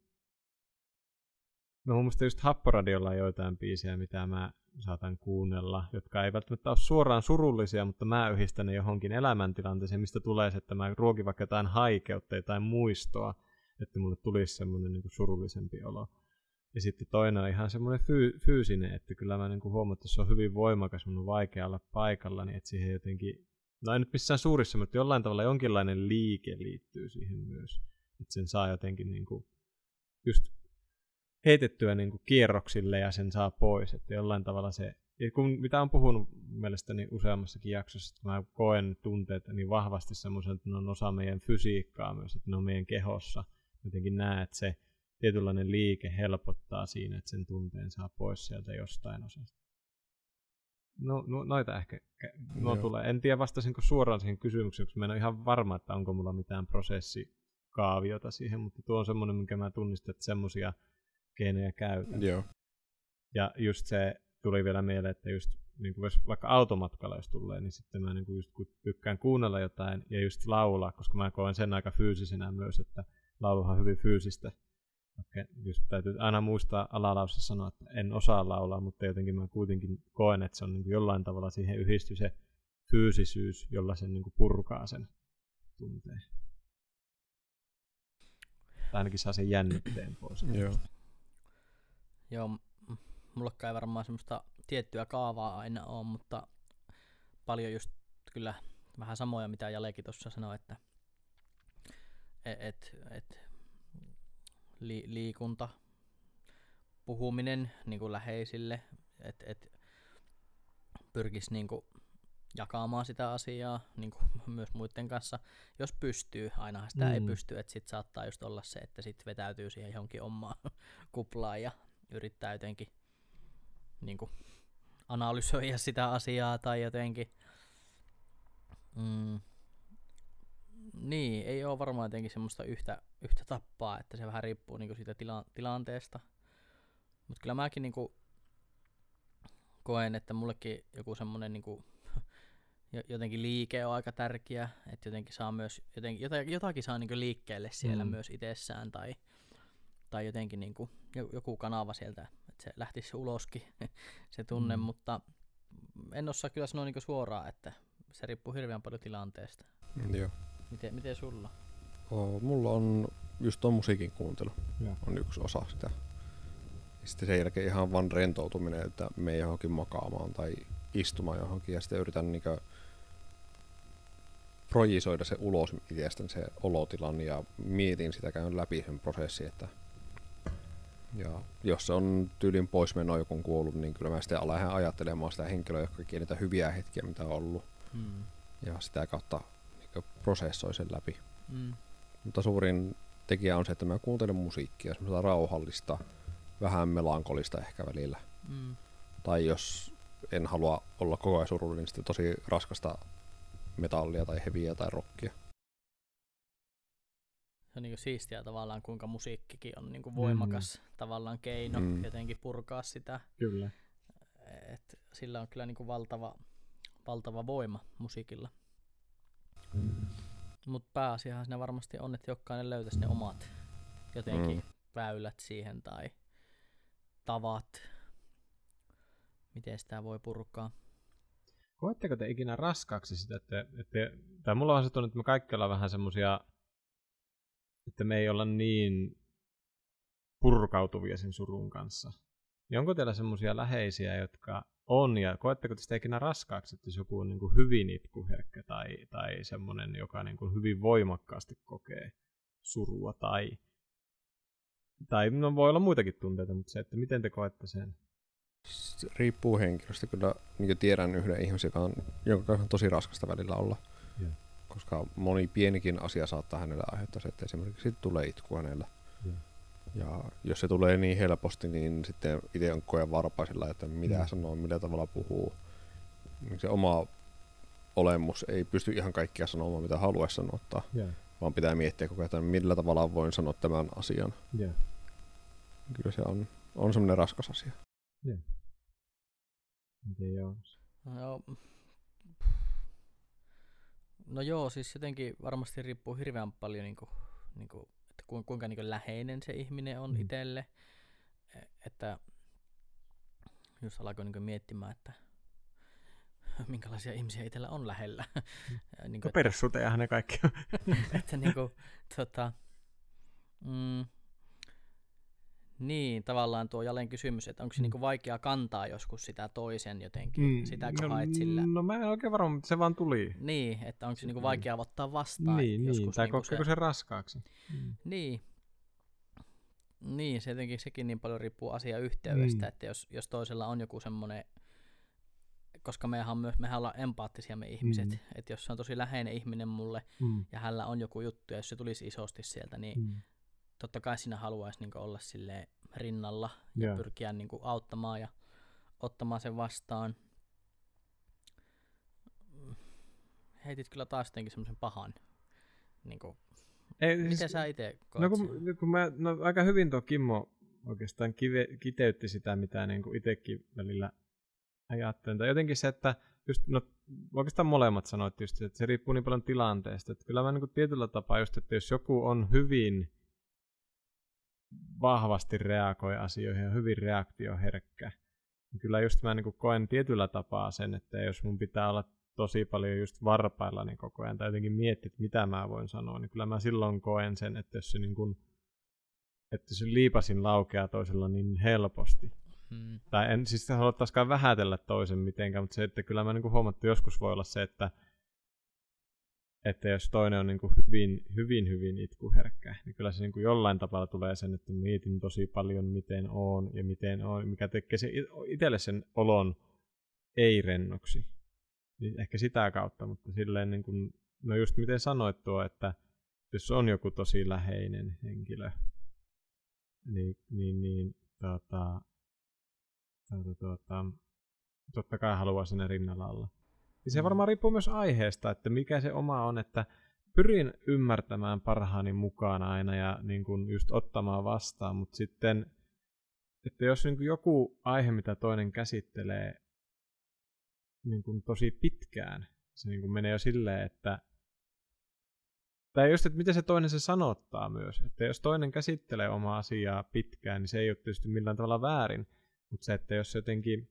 no mun mielestä just Happoradiolla on joitain biisejä, mitä mä saatan kuunnella, jotka ei välttämättä ole suoraan surullisia, mutta mä yhdistän ne johonkin elämäntilanteeseen, mistä tulee se, että mä ruokin vaikka jotain haikeutta tai muistoa, että mulle tulisi semmoinen niin surullisempi olo. Ja sitten toinen on ihan semmoinen fyy- fyysinen, että kyllä mä niin huomaan, että se on hyvin voimakas, mun on vaikea olla paikalla, niin että siihen jotenkin, no ei nyt missään suurissa, mutta jollain tavalla jonkinlainen liike liittyy siihen myös. Että sen saa jotenkin niin kuin just heitettyä niin kuin kierroksille ja sen saa pois. Että jollain tavalla se, ja kun, mitä on puhunut mielestäni useammassakin jaksossa, että mä koen tunteet niin vahvasti semmoisen, että ne on osa meidän fysiikkaa myös, että ne on meidän kehossa. Jotenkin näet, että se tietynlainen liike helpottaa siinä, että sen tunteen saa pois sieltä jostain osasta. No, no noita ehkä Joo. tulee. En tiedä vastasinko suoraan siihen kysymykseen, koska mä en ole ihan varma, että onko mulla mitään prosessikaaviota siihen, mutta tuo on semmoinen, minkä mä tunnistan, että semmoisia keinoja käytän. joo. Ja just se tuli vielä mieleen, että just niin kuin vaikka automatkalla jos tulee, niin sitten mä niin kuin just kun tykkään kuunnella jotain ja just laulaa, koska mä koen sen aika fyysisenä myös, että lauluhan on hyvin fyysistä. Vaikka just täytyy aina muistaa alalaussa sanoa, että en osaa laulaa, mutta jotenkin mä kuitenkin koen, että se on niin kuin jollain tavalla siihen yhdisty se fyysisyys, jolla sen niin kuin purkaa sen tunteen. Tai ainakin saa sen jännitteen pois. Joo. Joo, m- mullakaan ei varmaan semmoista tiettyä kaavaa aina ole, mutta paljon just kyllä vähän samoja, mitä Jalekin tuossa sanoi, että et, et, et, li, liikunta, puhuminen niin kuin läheisille, että et, pyrkisi niin kuin jakamaan sitä asiaa niin kuin myös muiden kanssa, jos pystyy. Ainahan sitä mm. ei pysty, että sitten saattaa just olla se, että sitten vetäytyy siihen johonkin omaan kuplaan ja yrittää jotenkin niin kuin, analysoida sitä asiaa tai jotenkin. Mm, niin, ei ole varmaan jotenkin semmoista yhtä, yhtä tappaa, että se vähän riippuu niin siitä tila- tilanteesta. Mutta kyllä mäkin niin kuin, koen, että mullekin joku semmoinen niin kuin, jotenkin liike on aika tärkeä, että jotenkin saa myös, jotenkin, jotakin, jotakin saa niin liikkeelle siellä mm. Mm. myös itsessään tai, tai jotenkin niin kuin, joku kanava sieltä, että se lähtisi uloskin se tunne, mm. Mm. mutta en osaa kyllä sanoa niinku suoraan, että se riippuu hirveän paljon tilanteesta. Joo. Miten, miten sulla? Oo, mulla on just tuon musiikin kuuntelu. Joo. On yksi osa sitä. Ja sitten sen jälkeen ihan vaan rentoutuminen, että me johonkin makaamaan tai istumaan johonkin ja sitten yritän niinkö projisoida se ulos itsestäni se olotilan ja mietin sitä, käyn läpi sen prosessin, että ja jos se on tyylin poismeno joku kuollut, niin kyllä mä sitten alan ajattelemaan sitä henkilöä, joka niitä hyviä hetkiä, mitä on ollut. Mm. Ja sitä kautta niin prosessoi sen läpi. Mm. Mutta suurin tekijä on se, että mä kuuntelen musiikkia, semmoista rauhallista, vähän melankolista ehkä välillä. Mm. Tai jos en halua olla koko ajan surullinen, niin sitten tosi raskasta metallia tai heviä tai rockia. Se on niinku siistiä tavallaan, kuinka musiikkikin on niinku voimakas mm. tavallaan keino Mm. jotenkin purkaa sitä. Kyllä. Et sillä on kyllä niinku valtava, valtava voima musiikilla. Mutta pääasiahan siinä varmasti on, että jokainen löytäisi ne omat jotenkin Mm. mm. väylät siihen tai tavat, miten sitä voi purkaa. Koetteko te ikinä raskaaksi sitä, että, että tai mulla on se tunne, että me kaikki ollaan vähän semmosia, että me ei olla niin purkautuvia sen surun kanssa. Niin onko teillä semmosia läheisiä, jotka on, ja koetteko te sitä ikinä raskaaksi, että jos joku on niin kuin hyvin itkuherkkä tai, tai semmoinen, joka niin kuin hyvin voimakkaasti kokee surua tai, tai no voi olla muitakin tunteita, mutta se, että miten te koette sen? Riippuu henkilöstä. Kyllä niin tiedän yhden ihmisen, joka on, jonka kanssa on tosi raskasta välillä olla. Joo. Koska moni pienikin asia saattaa hänelle aiheuttaa se, että esimerkiksi tulee itku hänellä. Joo. Ja jos se tulee niin helposti, niin sitten itse on koen varpaisella, että mitä Mm. sanoo, millä tavalla puhuu. Niin Se oma olemus ei pysty ihan kaikkia sanomaan, mitä haluaisi sanoa, Joo. vaan pitää miettiä koko ajan, että millä tavalla voin sanoa tämän asian. Joo. Kyllä se on, on semmoinen raskas asia. Miten joo? No, no joo, siis jotenkin varmasti riippuu hirveän paljon, niinku, niinku, että ku- kuinka niinku läheinen se ihminen on Mm. mm. itselle. E- Että jos alkoi niinku miettimään, että minkälaisia ihmisiä itsellä on lähellä. Ja niinku, No perssutejahan ne kaikki on. että niinku, tota, mm, niin, tavallaan tuo jälleen kysymys, että onko se Mm. niinku vaikea kantaa joskus sitä toisen jotenkin, mm, sitä kun no, haet sillä. No mä en oikein varma, mutta se vaan tuli. Niin, että onko se niinku Mm. vaikea ottaa vastaan Niin, niin. joskus tai niinku kokeeko se raskaaksi? Mm. Niin. Niin, se jotenkin sekin niin paljon riippuu asiayhteydestä, Mm. että jos, jos toisella on joku semmoinen, koska mehän, on myös, mehän ollaan empaattisia me ihmiset, mm. että jos se on tosi läheinen ihminen mulle Mm. ja hänellä on joku juttu ja jos se tulisi isosti sieltä, niin mm. Totta kai siinä haluaisi niin olla sille rinnalla ja Joo. pyrkiä niin auttamaan ja ottamaan sen vastaan. Heitit kyllä taas jotenkin semmoisen pahan. Niin kuin, Ei, miten sä itse koet no, sen? kun, kun mä, no, aika hyvin tuo Kimmo oikeastaan kive, kiteytti sitä, mitä niin kuin itsekin välillä ajattelen. Tai jotenkin se, että just, no, oikeastaan molemmat sanoitte just, että se riippuu niin paljon tilanteesta. Että kyllä mä niin kuin tietyllä tapaa just, että jos joku on hyvin vahvasti reagoi asioihin ja hyvin reaktioherkkä, niin kyllä just mä niin koen tietyllä tapaa sen, että jos mun pitää olla tosi paljon just varpailla niin koko ajan tai jotenkin miettiä, että mitä mä voin sanoa, niin kyllä mä silloin koen sen, että jos se, niin kuin, että se liipasin laukeaa toisella niin helposti. Mm. Tai en siis halua taaskaan vähätellä toisen mitenkään, mutta se, että kyllä mä niin huomattu joskus voi olla se, että että jos toinen on niin kuin hyvin, hyvin, hyvin itkuherkkä, niin kyllä se niin kuin jollain tavalla tulee sen, että mietin tosi paljon, miten on ja miten on, mikä tekee se itselle sen olon ei-rennoksi. Niin ehkä sitä kautta, mutta silleen niin kuin, no just miten sanoit tuo, että jos on joku tosi läheinen henkilö, niin, niin, niin tuota, tuota, tuota, totta kai haluaa sinne rinnalla olla. Ja se Mm. varmaan riippuu myös aiheesta, että mikä se oma on, että pyrin ymmärtämään parhaani mukaan aina ja niin kuin just ottamaan vastaan, mutta sitten, että jos niin kuin joku aihe, mitä toinen käsittelee niin kuin tosi pitkään, se niin kuin menee jo silleen, että tai just, että miten se toinen se sanottaa myös, että jos toinen käsittelee omaa asiaa pitkään, niin se ei ole tietysti millään tavalla väärin, mutta se, että jos jotenkin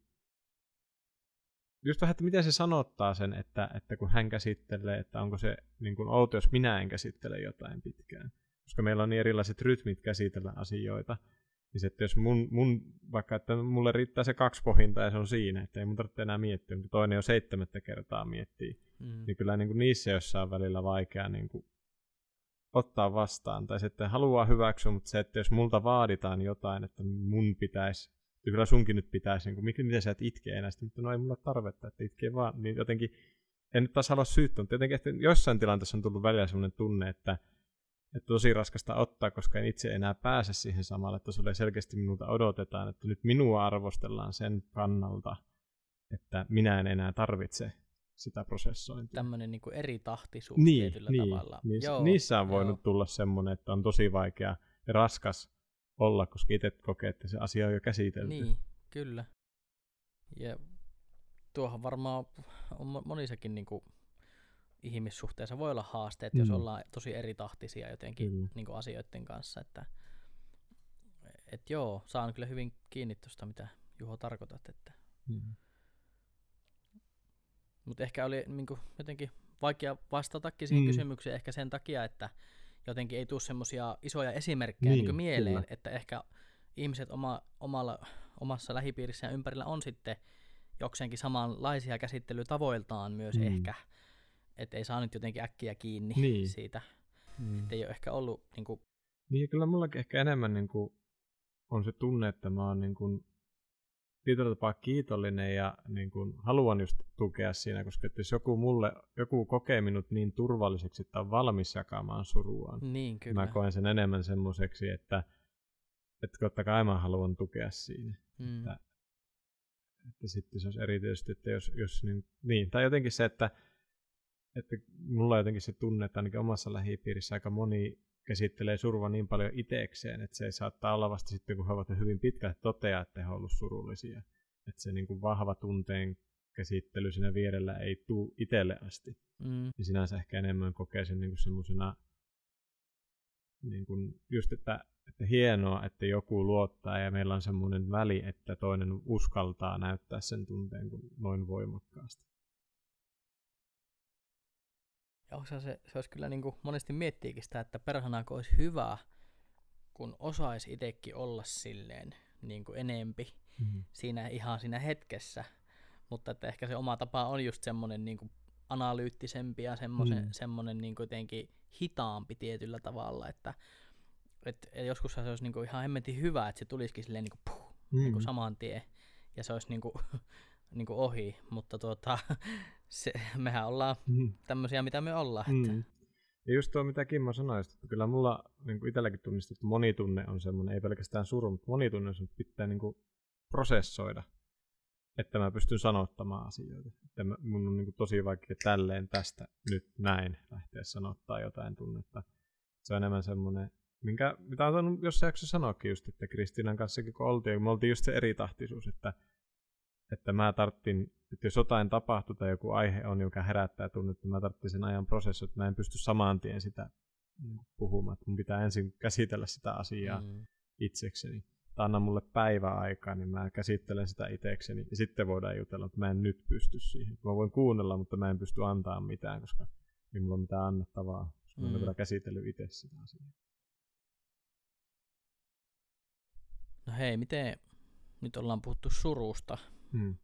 just vähän, että miten se sanottaa sen, että, että kun hän käsittelee, että onko se niin kuin outo, jos minä en käsittele jotain pitkään. Koska meillä on niin erilaiset rytmit käsitellä asioita. Niin se, että jos mun, mun, vaikka että mulle riittää se kaksi pohinta ja se on siinä, että ei mun tarvitse enää miettiä, mutta toinen jo seitsemättä kertaa miettii, Mm. niin kyllä niin kuin niissä jossain välillä vaikea niin kuin ottaa vastaan. Tai että haluaa hyväksyä, mutta se, että jos multa vaaditaan jotain, että mun pitäisi, ja kyllä sunkin nyt pitäisi, niin kuin, miten, sä et itke enää, sitten, mutta no ei mulla tarvetta, että itkee vaan, niin jotenkin, en nyt taas halua syyttää, mutta jotenkin, että jossain tilanteessa on tullut välillä sellainen tunne, että, että tosi raskasta ottaa, koska en itse enää pääse siihen samalle tasolle, selkeästi minulta odotetaan, että nyt minua arvostellaan sen kannalta, että minä en enää tarvitse sitä prosessointia. Tämmöinen niinku eri tahtisuus Niin, tietyllä niin. tavalla. Niissä, Joo, niissä on voinut joo. tulla semmoinen, että on tosi vaikea ja raskas olla, koska itse kokee, että se asia on jo käsitelty. Niin, kyllä. Ja tuohon varmaan on mo- monissakin niinku ihmissuhteissa voi olla haasteet, jos Mm. ollaan tosi eri tahtisia jotenkin Kyllä. niinku asioiden kanssa. Että, et joo, saan kyllä hyvin kiinni tuosta, mitä Juho tarkoitat. Että, Mm. mutta ehkä oli niinku jotenkin vaikea vastatakin siihen Mm. mm. kysymykseen ehkä sen takia, että jotenkin ei tule semmoisia isoja esimerkkejä Niin, niin, mieleen, kyllä. että ehkä ihmiset oma, omalla, omassa lähipiirissä ja ympärillä on sitten jokseenkin samanlaisia käsittelytavoiltaan myös Mm. ehkä, että ei saa nyt jotenkin äkkiä kiinni Niin. siitä, Mm. että ei ole ehkä ollut niin kuin, Niin kyllä mullakin ehkä enemmän niin kuin, on se tunne, että mä oon niin kuin, tietyllä tapaa kiitollinen ja niin kuin, haluan just tukea siinä, koska että jos joku, mulle, joku kokee minut niin turvalliseksi, että on valmis jakamaan suruaan, niin kyllä. mä koen sen enemmän semmoiseksi, että, että totta kai mä haluan tukea siinä. mm. että- Että sitten se olisi erityisesti, että jos, jos niin, niin, tai jotenkin se, että, että mulla on jotenkin se tunne, että ainakin omassa lähipiirissä aika moni käsittelee surua niin paljon itekseen, että se ei saattaa olla vasta sitten, kun he ovat hyvin pitkälle toteaa, että he ovat ollut surullisia. Että se niin kuin vahva tunteen käsittely siinä vierellä ei tule itselle asti. Mm. Niin sinänsä ehkä enemmän kokee sen niin semmoisena, niin kuin just, että, että hienoa, että joku luottaa ja meillä on semmoinen väli, että toinen uskaltaa näyttää sen tunteen kun noin voimakkaasti. Ja se, se olisi kyllä niin kuin monesti miettiikin sitä, että perhanaako olisi hyvä, kun osaisi itsekin olla silleen niin kuin enempi Mm. siinä ihan siinä hetkessä, mutta että ehkä se oma tapa on just semmoinen niin kuin analyyttisempi ja semmoinen, Mm. mm. semmoinen niin kuin jotenkin hitaampi tietyllä tavalla, että et, et joskus se olisi niin kuin ihan hemmetin hyvä, että se tulisikin silleen niin kuin, puh, Mm. niin kuin saman tien ja se olisi niin kuin, niin kuin ohi, mutta tuota, se, mehän ollaan Mm. tämmöisiä, mitä me ollaan. Että, Mm. Ja just tuo, mitä Kimmo sanoi, että kyllä mulla niin kuin itselläkin tunnistettu, että monitunne on semmoinen, ei pelkästään suru, mutta monitunne on semmoinen, että pitää niin kuin prosessoida, että mä pystyn sanottamaan asioita. Että mä, mun on niin kuin tosi vaikea tälleen tästä nyt näin lähteä sanottaa jotain tunnetta. Se on enemmän semmoinen, minkä, mitä on jossain jaksossa sanoakin just, että Kristiinan kanssakin kun oltiin, me oltiin just se eritahtisuus, että, että mä tarttin, että jos jotain tapahtuu tai joku aihe on, joka herättää tunnetta, mä tarttin sen ajan prosessoida, että mä en pysty saman tien sitä niin puhumaan, että mun pitää ensin käsitellä sitä asiaa mm, itsekseni. Tai anna mulle päivä aikaa, niin mä käsittelen sitä itsekseni. Ja sitten voidaan jutella, että mä en nyt pysty siihen. Mä voin kuunnella, mutta mä en pysty antaa mitään, koska ei mulla ole mitään annettavaa. Koska mä en ole Mm. vielä käsitellyt itse sitä asiaa. no hei, miten nyt ollaan puhuttu surusta, Hmm.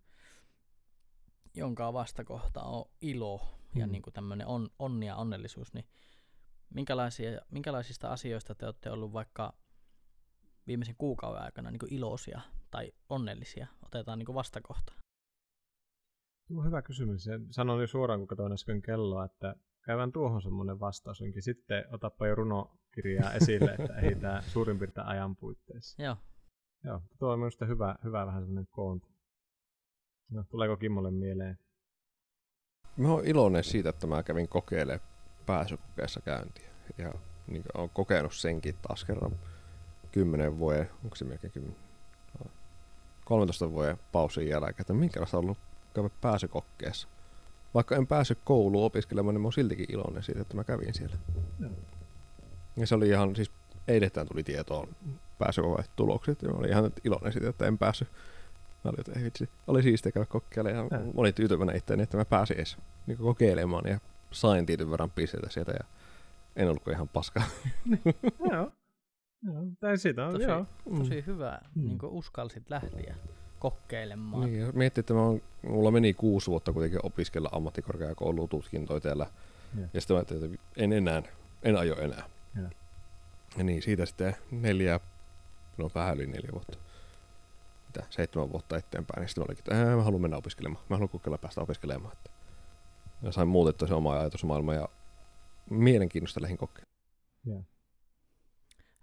jonka vastakohta on ilo ja Mm. niin kuin tämmöinen on, onni ja onnellisuus, niin minkälaisia, minkälaisista asioista te olette ollut vaikka viimeisen kuukauden aikana niin kuin iloisia tai onnellisia? Otetaan niin kuin vastakohta. Tuo on hyvä kysymys. Ja Sanoin jo suoraan, kun katsoin äsken kelloa, että käydään tuohon semmoinen vastaus. Onkin sitten otappa jo runokirjaa esille, että ei tämä suurin piirtein ajan puitteissa. Joo. Joo, tuo on minusta hyvä, hyvä vähän semmoinen koonti. No, tuleeko Kimmolle mieleen? Mä oon iloinen siitä, että mä kävin kokeilemaan pääsykokeessa käyntiä. Ja niin olen kokenut senkin taas kerran 10 vuoden, onko se melkein 10, 13 vuoden pausin jälkeen, että minkälaista on ollut käydä pääsykokkeessa. Vaikka en päässyt kouluun opiskelemaan, niin mä oon siltikin iloinen siitä, että mä kävin siellä. Ja se oli ihan, siis eilehtään tuli tietoon pääsykokeen tulokset, ja mä olin ihan iloinen siitä, että en päässyt Mä olin, että ei vitsi, oli siistiä käydä kokeilemaan. Ja mä olin tyytyväinen itseäni, että mä pääsin edes niin kokeilemaan ja sain tietyn verran pisteitä sieltä ja en ollut kuin ihan paska. joo. Joo, tai siitä on, Tosi- joo. Tosi hyvä, Mm. niin uskalsit lähteä kokeilemaan. Niin, ja miettii, että mä oon, mulla meni kuusi vuotta kuitenkin opiskella ammattikorkeakoulututkintoja täällä. Joo. Ja sitten mä ajattelin, että en enää, en aio enää. Joo. Ja niin, siitä sitten neljä, no vähän yli neljä vuotta. Mitä, seitsemän vuotta eteenpäin. Niin sitten mä olinkin, että "Ää, mä haluan mennä opiskelemaan. Mä haluan kokeilla päästä opiskelemaan. Että. Ja sain muutettua se oma ajatusmaailma ja mielenkiinnosta lähdin kokeilemaan. Joo.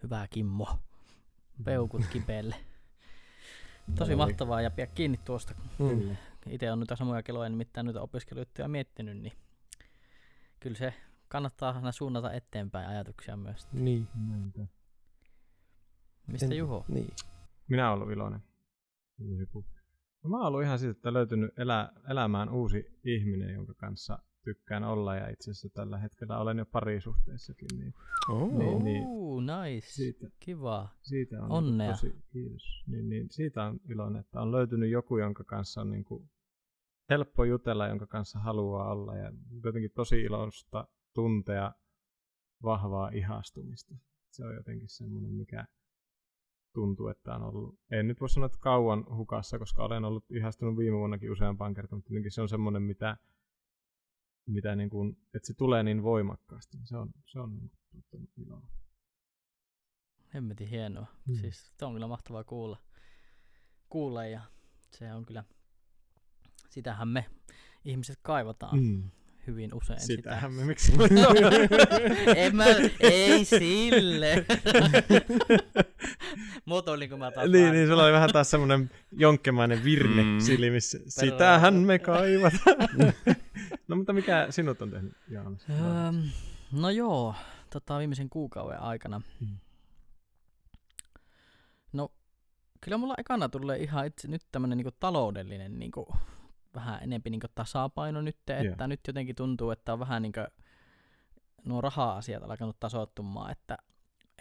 Hyvä Kimmo. Peukut kipeelle. Tosi mahtavaa ja pidä kiinni tuosta. Kyllä. Itse on nyt samoja keloja, nimittäin noita opiskelujuttuja miettinyt, niin kyllä se kannattaa aina suunnata eteenpäin ajatuksia myös. Niin. Mistä En- Juho? Niin. Minä olen ollut iloinen. Joku. No, mä oon ollut ihan siitä, että löytynyt elä, elämään uusi ihminen, jonka kanssa tykkään olla ja itse asiassa tällä hetkellä olen jo parisuhteessakin, niin Oh. Niin, niin. Ooh, nice. siitä, Kiva. siitä on Onnea. tosi, kiitos. Niin, niin, siitä on iloinen, että on löytynyt joku, jonka kanssa on niin kuin helppo jutella, jonka kanssa haluaa olla ja jotenkin tosi iloista tuntea vahvaa ihastumista. Se on jotenkin semmoinen, mikä tuntuu, että on ollut, en nyt voi sanoa, että kauan hukassa, koska olen ollut ihastunut viime vuonnakin useampaan kertaan, mutta se on semmoinen, mitä, mitä niin kuin, että se tulee niin voimakkaasti. Se on, se on niin kuin, iloa. Hemmetin hienoa. Mm. Siis se on kyllä mahtavaa kuulla. kuulla ja se on kyllä, sitähän me ihmiset kaivataan Mm. hyvin usein. Sitähän sitä. me, miksi? en mä, ei sille. Muotoilinko mä taas niin, niin, sulla oli vähän taas semmoinen jonkkemainen virne Mm. silmissä. Sitähän me kaivataan. no mutta mikä sinut on tehnyt, Jaanas? Öm, no joo, tota, viimeisen kuukauden aikana. Mm. No, kyllä mulla ekana tulee ihan itse nyt tämmönen niinku taloudellinen niinku, vähän enempi niinku tasapaino nyt, että Joo. nyt jotenkin tuntuu, että on vähän niinku nuo raha-asiat alkanut tasoittumaan, että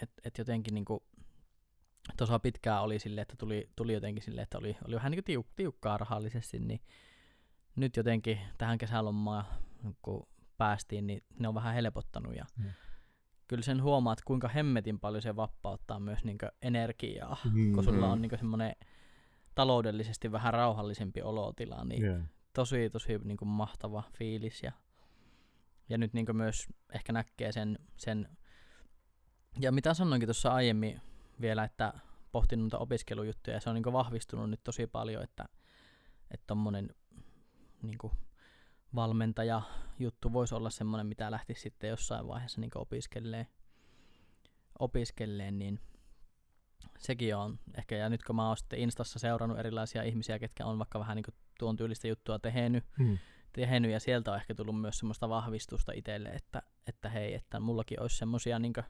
et, et jotenkin niinku tuossa pitkään oli silleen, että tuli, tuli jotenkin silleen, että oli, oli vähän niinku tiuk, tiukkaa rahallisesti, niin nyt jotenkin tähän kesälomaan, kun päästiin, niin ne on vähän helpottanut ja Mm. kyllä sen huomaat, kuinka hemmetin paljon se vapauttaa myös niinku energiaa, Mm. kun sulla Mm. on niinku semmoinen taloudellisesti vähän rauhallisempi olotila, niin Joo. tosi tosi niinku mahtava fiilis ja, ja nyt niinku myös ehkä näkee sen, sen ja mitä sanoinkin tuossa aiemmin vielä, että pohtin noita opiskelujuttuja ja se on niinku vahvistunut nyt tosi paljon, että että tommonen niinku valmentaja juttu voisi olla semmoinen, mitä lähtisi sitten jossain vaiheessa niinku opiskelleen, opiskelleen, niin sekin on ehkä, ja nyt kun mä oon sitten Instassa seurannut erilaisia ihmisiä, ketkä on vaikka vähän niinku tuon tyylistä juttua tehnyt, Mm. tehnyt ja sieltä on ehkä tullut myös semmoista vahvistusta itselle, että, että hei, että mullakin olisi semmoisia niinku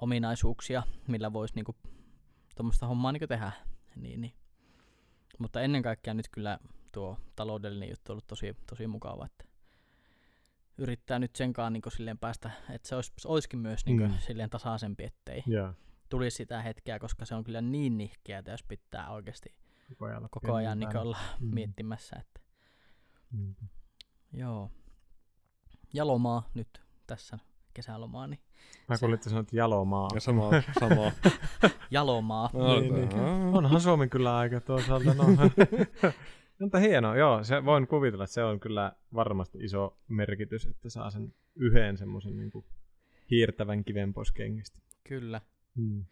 ominaisuuksia, millä voisi niinku tuommoista hommaa niinku tehdä. Niin, niin. Mutta ennen kaikkea nyt kyllä tuo taloudellinen juttu on ollut tosi, tosi mukava, että yrittää nyt senkaan niinku silleen päästä, että se olisi, olisikin myös niinku Mm. silleen tasaisempi, ettei Joo. tulisi sitä hetkeä, koska se on kyllä niin nihkeä, jos pitää oikeasti Koko ajan, koko ajan niinku olla Mm. miettimässä, että Mm. Joo. Ja lomaa nyt tässä kesälomaa, niin Mä Se- kuulin, että jalomaa. Ja sama, sama. jalomaa. No, Niin, niin. Onhan Suomi kyllä aika toisaalta. No. Mutta hienoa, joo, se voin kuvitella, että se on kyllä varmasti iso merkitys, että saa sen yhden semmoisen niin hiirtävän kiven pois kengistä. Kyllä. Mm.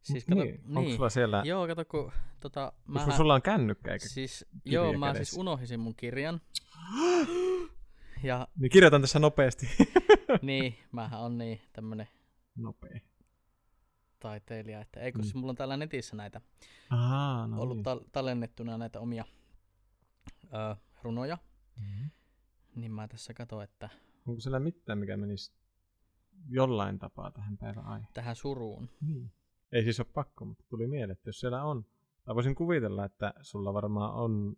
Siis kato, niin. niin. Onko sulla siellä, Joo, kato kun tota, koska mähän, sulla on kännykkä eikä? siis, joo, mä kädessä? siis unohisin mun kirjan. ja Niin kirjoitan tässä nopeasti. niin, mähän on niin tämmönen Nopea. taiteilija, että ei kun Mm. siis mulla on täällä netissä näitä Ahaa, no ollut niin. tal- tallennettuna näitä omia ö, runoja, Mhm. niin mä tässä katon, että Onko siellä mitään, mikä menisi jollain tapaa tähän päivän aiheeseen? tähän suruun. Niin. Ei siis ole pakko, mutta tuli mieleen, että jos siellä on. Tai voisin kuvitella, että sulla varmaan on,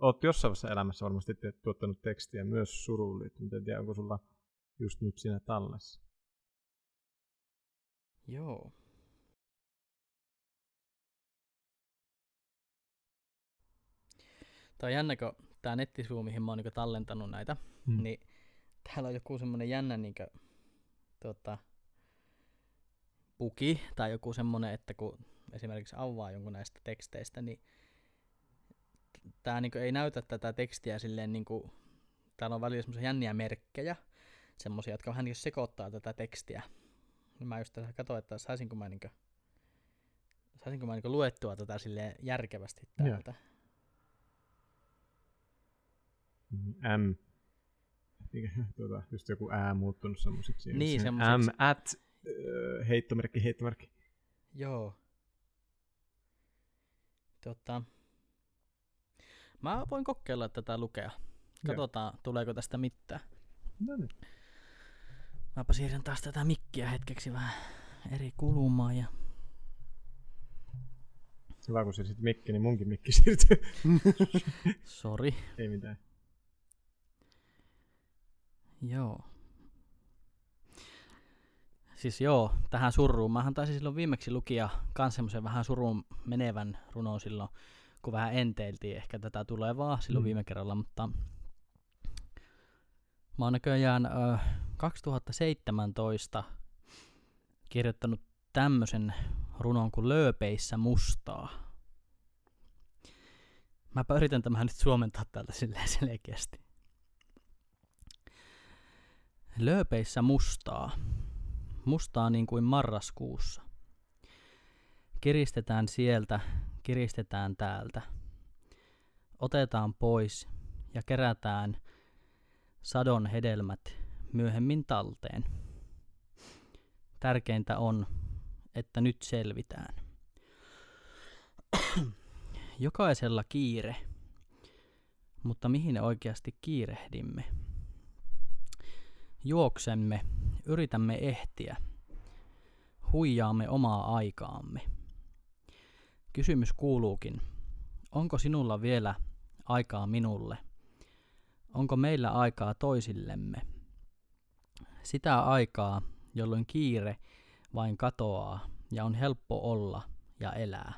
oot jossain vaiheessa elämässä varmasti te- tuottanut tekstiä myös suruun liittyen. mutta En tiedä, onko sulla just nyt siinä tallessa. Joo. Tää on jännä, kun tää nettisivu, mihin mä oon niinku tallentanut näitä, Mm. mm. niin täällä on joku semmonen jännä niinku, tota, puki tai joku semmonen, että kun esimerkiksi avaa jonkun näistä teksteistä, niin tää niinku ei näytä tätä tekstiä silleen niinku, täällä on välillä semmoisia jänniä merkkejä, semmoisia, jotka vähän niinku sekoittaa tätä tekstiä. Niin mä just tässä katsoin, että saisinko mä niinku, saisinko mä niinku luettua tätä silleen järkevästi täältä. M. Mikä, tuota, just joku ää muuttunut semmosiksi. Niin, Se semmoseksi. M at ö, heittomerkki, heittomerkki. Joo. Tota, mä voin kokeilla tätä lukea. Katsotaan, tuleeko tästä mitään. No niin. Mäpä siirrän taas tätä mikkiä hetkeksi vähän eri kulumaan ja Hyvä, kun sitten mikki, niin munkin mikki siirtyy. sori. Ei mitään. Joo. Siis joo, tähän surruun. Mähän taisin silloin viimeksi lukia kans semmoisen vähän surun menevän runon silloin, kun vähän enteiltiin ehkä tätä tulevaa silloin Mm. viime kerralla, mutta mä oon näköjään ö, 2017 kirjoittanut tämmöisen runon kuin Lööpeissä mustaa. Mäpä yritän tämän nyt suomentaa täältä silleen selkeästi. Lööpeissä mustaa. Mustaa niin kuin marraskuussa. Kiristetään sieltä, kiristetään täältä. Otetaan pois ja kerätään sadon hedelmät myöhemmin talteen. Tärkeintä on, että nyt selvitään. Jokaisella kiire, mutta mihin oikeasti kiirehdimme? Juoksemme, yritämme ehtiä, huijaamme omaa aikaamme. Kysymys kuuluukin, onko sinulla vielä aikaa minulle? Onko meillä aikaa toisillemme? Sitä aikaa, jolloin kiire vain katoaa ja on helppo olla ja elää.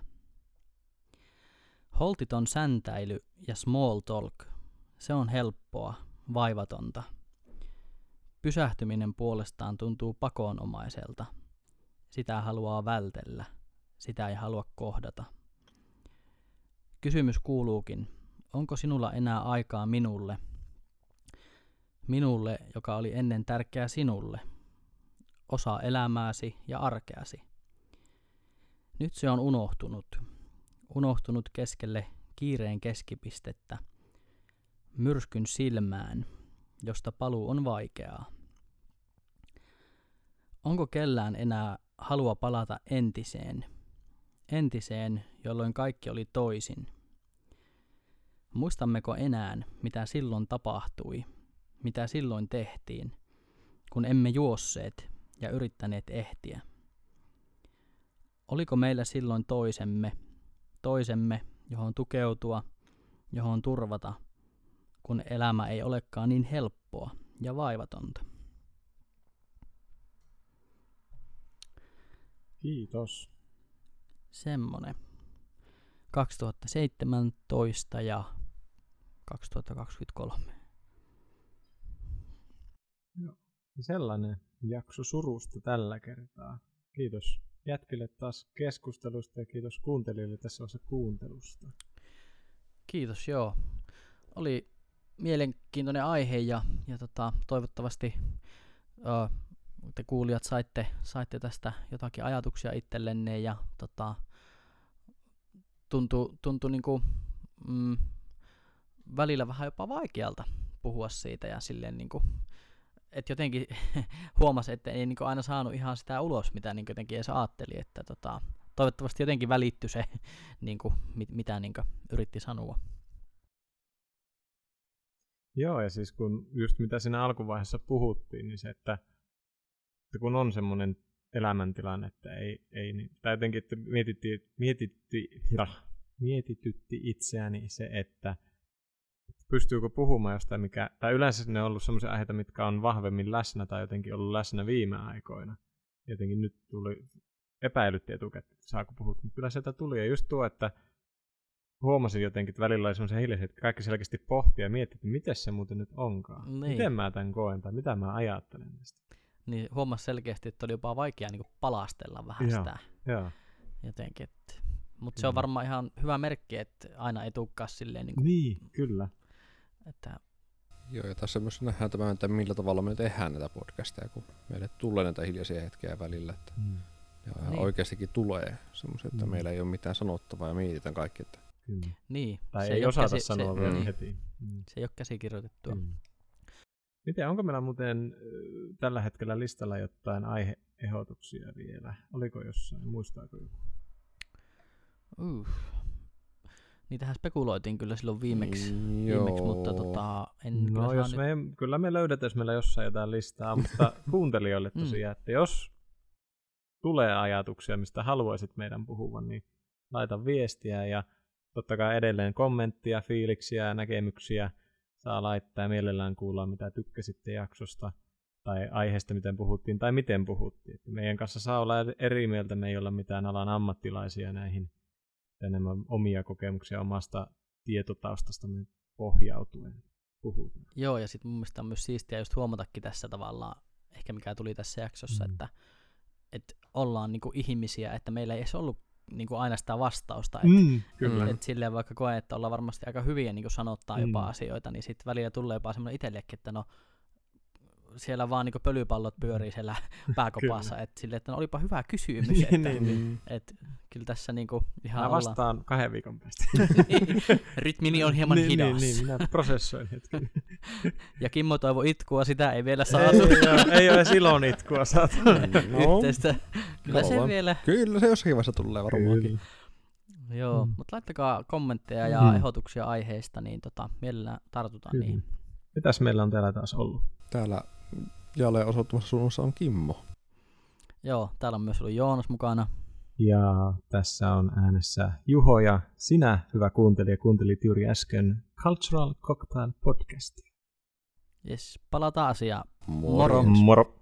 Holtiton säntäily ja small talk, se on helppoa, vaivatonta. Pysähtyminen puolestaan tuntuu pakonomaiselta. Sitä haluaa vältellä. Sitä ei halua kohdata. Kysymys kuuluukin, onko sinulla enää aikaa minulle? Minulle, joka oli ennen tärkeä sinulle. Osa elämääsi ja arkeasi. Nyt se on unohtunut. Unohtunut keskelle kiireen keskipistettä. Myrskyn silmään, josta paluu on vaikeaa. Onko kellään enää halua palata entiseen? Entiseen, jolloin kaikki oli toisin. Muistammeko enää, mitä silloin tapahtui, mitä silloin tehtiin, kun emme juosseet ja yrittäneet ehtiä? Oliko meillä silloin toisemme, toisemme, johon tukeutua, johon turvata, kun elämä ei olekaan niin helppoa ja vaivatonta? Kiitos. Semmonen. 2017 ja 2023. Sellainen jakso surusta tällä kertaa. Kiitos jätkille taas keskustelusta ja kiitos kuuntelijoille tässä vaiheessa kuuntelusta. Kiitos, joo. Oli mielenkiintoinen aihe ja, ja tota, toivottavasti ö, te kuulijat saitte, saitte tästä jotakin ajatuksia itsellenne ja tota, tuntui, tuntui niinku, mm, välillä vähän jopa vaikealta puhua siitä ja silleen niinku, että jotenkin huomasi, että ei niinku aina saanut ihan sitä ulos, mitä niinku jotenkin edes ajatteli, että tota, toivottavasti jotenkin välittyi se, niinku, mit, mitä niinku yritti sanoa. Joo, ja siis kun just mitä siinä alkuvaiheessa puhuttiin, niin se, että, että kun on semmoinen elämäntilanne, että ei, ei niin, tai jotenkin, että mietitti, mietitti, ja, mietitytti itseäni se, että pystyykö puhumaan jostain, mikä, tai yleensä ne on ollut semmoisia aiheita, mitkä on vahvemmin läsnä tai jotenkin ollut läsnä viime aikoina. Jotenkin nyt tuli, epäilytti etukäteen, että saako puhua, mutta kyllä sieltä tuli, ja just tuo, että huomasin jotenkin, että välillä oli semmoisia hiljaisia, että kaikki selkeästi pohtia ja miettii, että miten se muuten nyt onkaan. Niin. Miten mä tämän koen tai mitä mä ajattelen tästä. Niin huomasi selkeästi, että oli jopa vaikea niinku palastella vähän Joo. sitä Joo. jotenkin. Mutta se on varmaan ihan hyvä merkki, että aina ei tulekaan silleen, niinku, Niin, kyllä. että Joo, ja tässä myös nähdään tämä, että millä tavalla me tehdään näitä podcasteja, kun meille tulee näitä hiljaisia hetkiä välillä. Että Mm. ja Niin. oikeastikin tulee semmoisia, että Mm. meillä ei ole mitään sanottavaa ja mietitään kaikki. Että kyllä. niin. Tai se ei ole osata käsi- sanoa se, vielä Mm. heti. Mm. se ei ole käsikirjoitettua. Mm. Miten, onko meillä muuten tällä hetkellä listalla jotain aiheehdotuksia vielä? Oliko jossain, muistaako joku? Uh. Niitähän spekuloitiin kyllä silloin viimeksi, Mm, viimeksi mutta tota, en kyllä No saa jos nyt... me, kyllä me löydetään, jos meillä jossain jotain listaa, mutta kuuntelijoille Mm. tosiaan, että jos tulee ajatuksia, mistä haluaisit meidän puhuvan, niin laita viestiä ja totta kai edelleen kommenttia, fiiliksiä ja näkemyksiä saa laittaa ja mielellään kuulla, mitä tykkäsitte jaksosta tai aiheesta, miten puhuttiin tai miten puhuttiin. Että meidän kanssa saa olla eri mieltä, me ei olla mitään alan ammattilaisia näihin enemmän omia kokemuksia omasta tietotaustastamme pohjautuen puhutaan. Joo, ja sitten mun mielestä on myös siistiä just huomatakin tässä tavallaan, ehkä mikä tuli tässä jaksossa, Mm. että, että ollaan niinku ihmisiä, että meillä ei edes ollut niinku aina sitä vastausta. Että Mm, kyllä. Et, et silleen vaikka koen, että ollaan varmasti aika hyviä niin sanottaa jopa Mm. asioita, niin sitten välillä tulee jopa semmoinen itsellekin, että no siellä vaan niin pölypallot pyörii siellä pääkopassa, että sille, että no olipa hyvä kysymys, Niin, että niin, niin. et, kyllä tässä niinku ihan Mä ollaan. vastaan kahden viikon päästä. Rytmini on hieman niin, hidas. Niin, niin, minä prosessoin hetken. Ja Kimmo toivo itkua, sitä ei vielä saatu. ei, ole, ei ole silon itkua saatu. no, Yhteistä. Kyllä se vielä. kyllä se jossakin vaiheessa tulee varmaankin. Joo, Mm. mutta laittakaa kommentteja ja Mm. ehdotuksia aiheista, niin tota, mielellään tartutaan Kyllä. niihin. Mitäs meillä on täällä taas ollut? Täällä jälleen osoittamassa suunnassa on Kimmo. Joo, täällä on myös ollut Joonas mukana. Ja tässä on äänessä Juho ja sinä, hyvä kuuntelija, kuuntelit juuri äsken Cultural Cocktail Podcastia. Jes, palataan asiaan. Moro. Moro. Moro!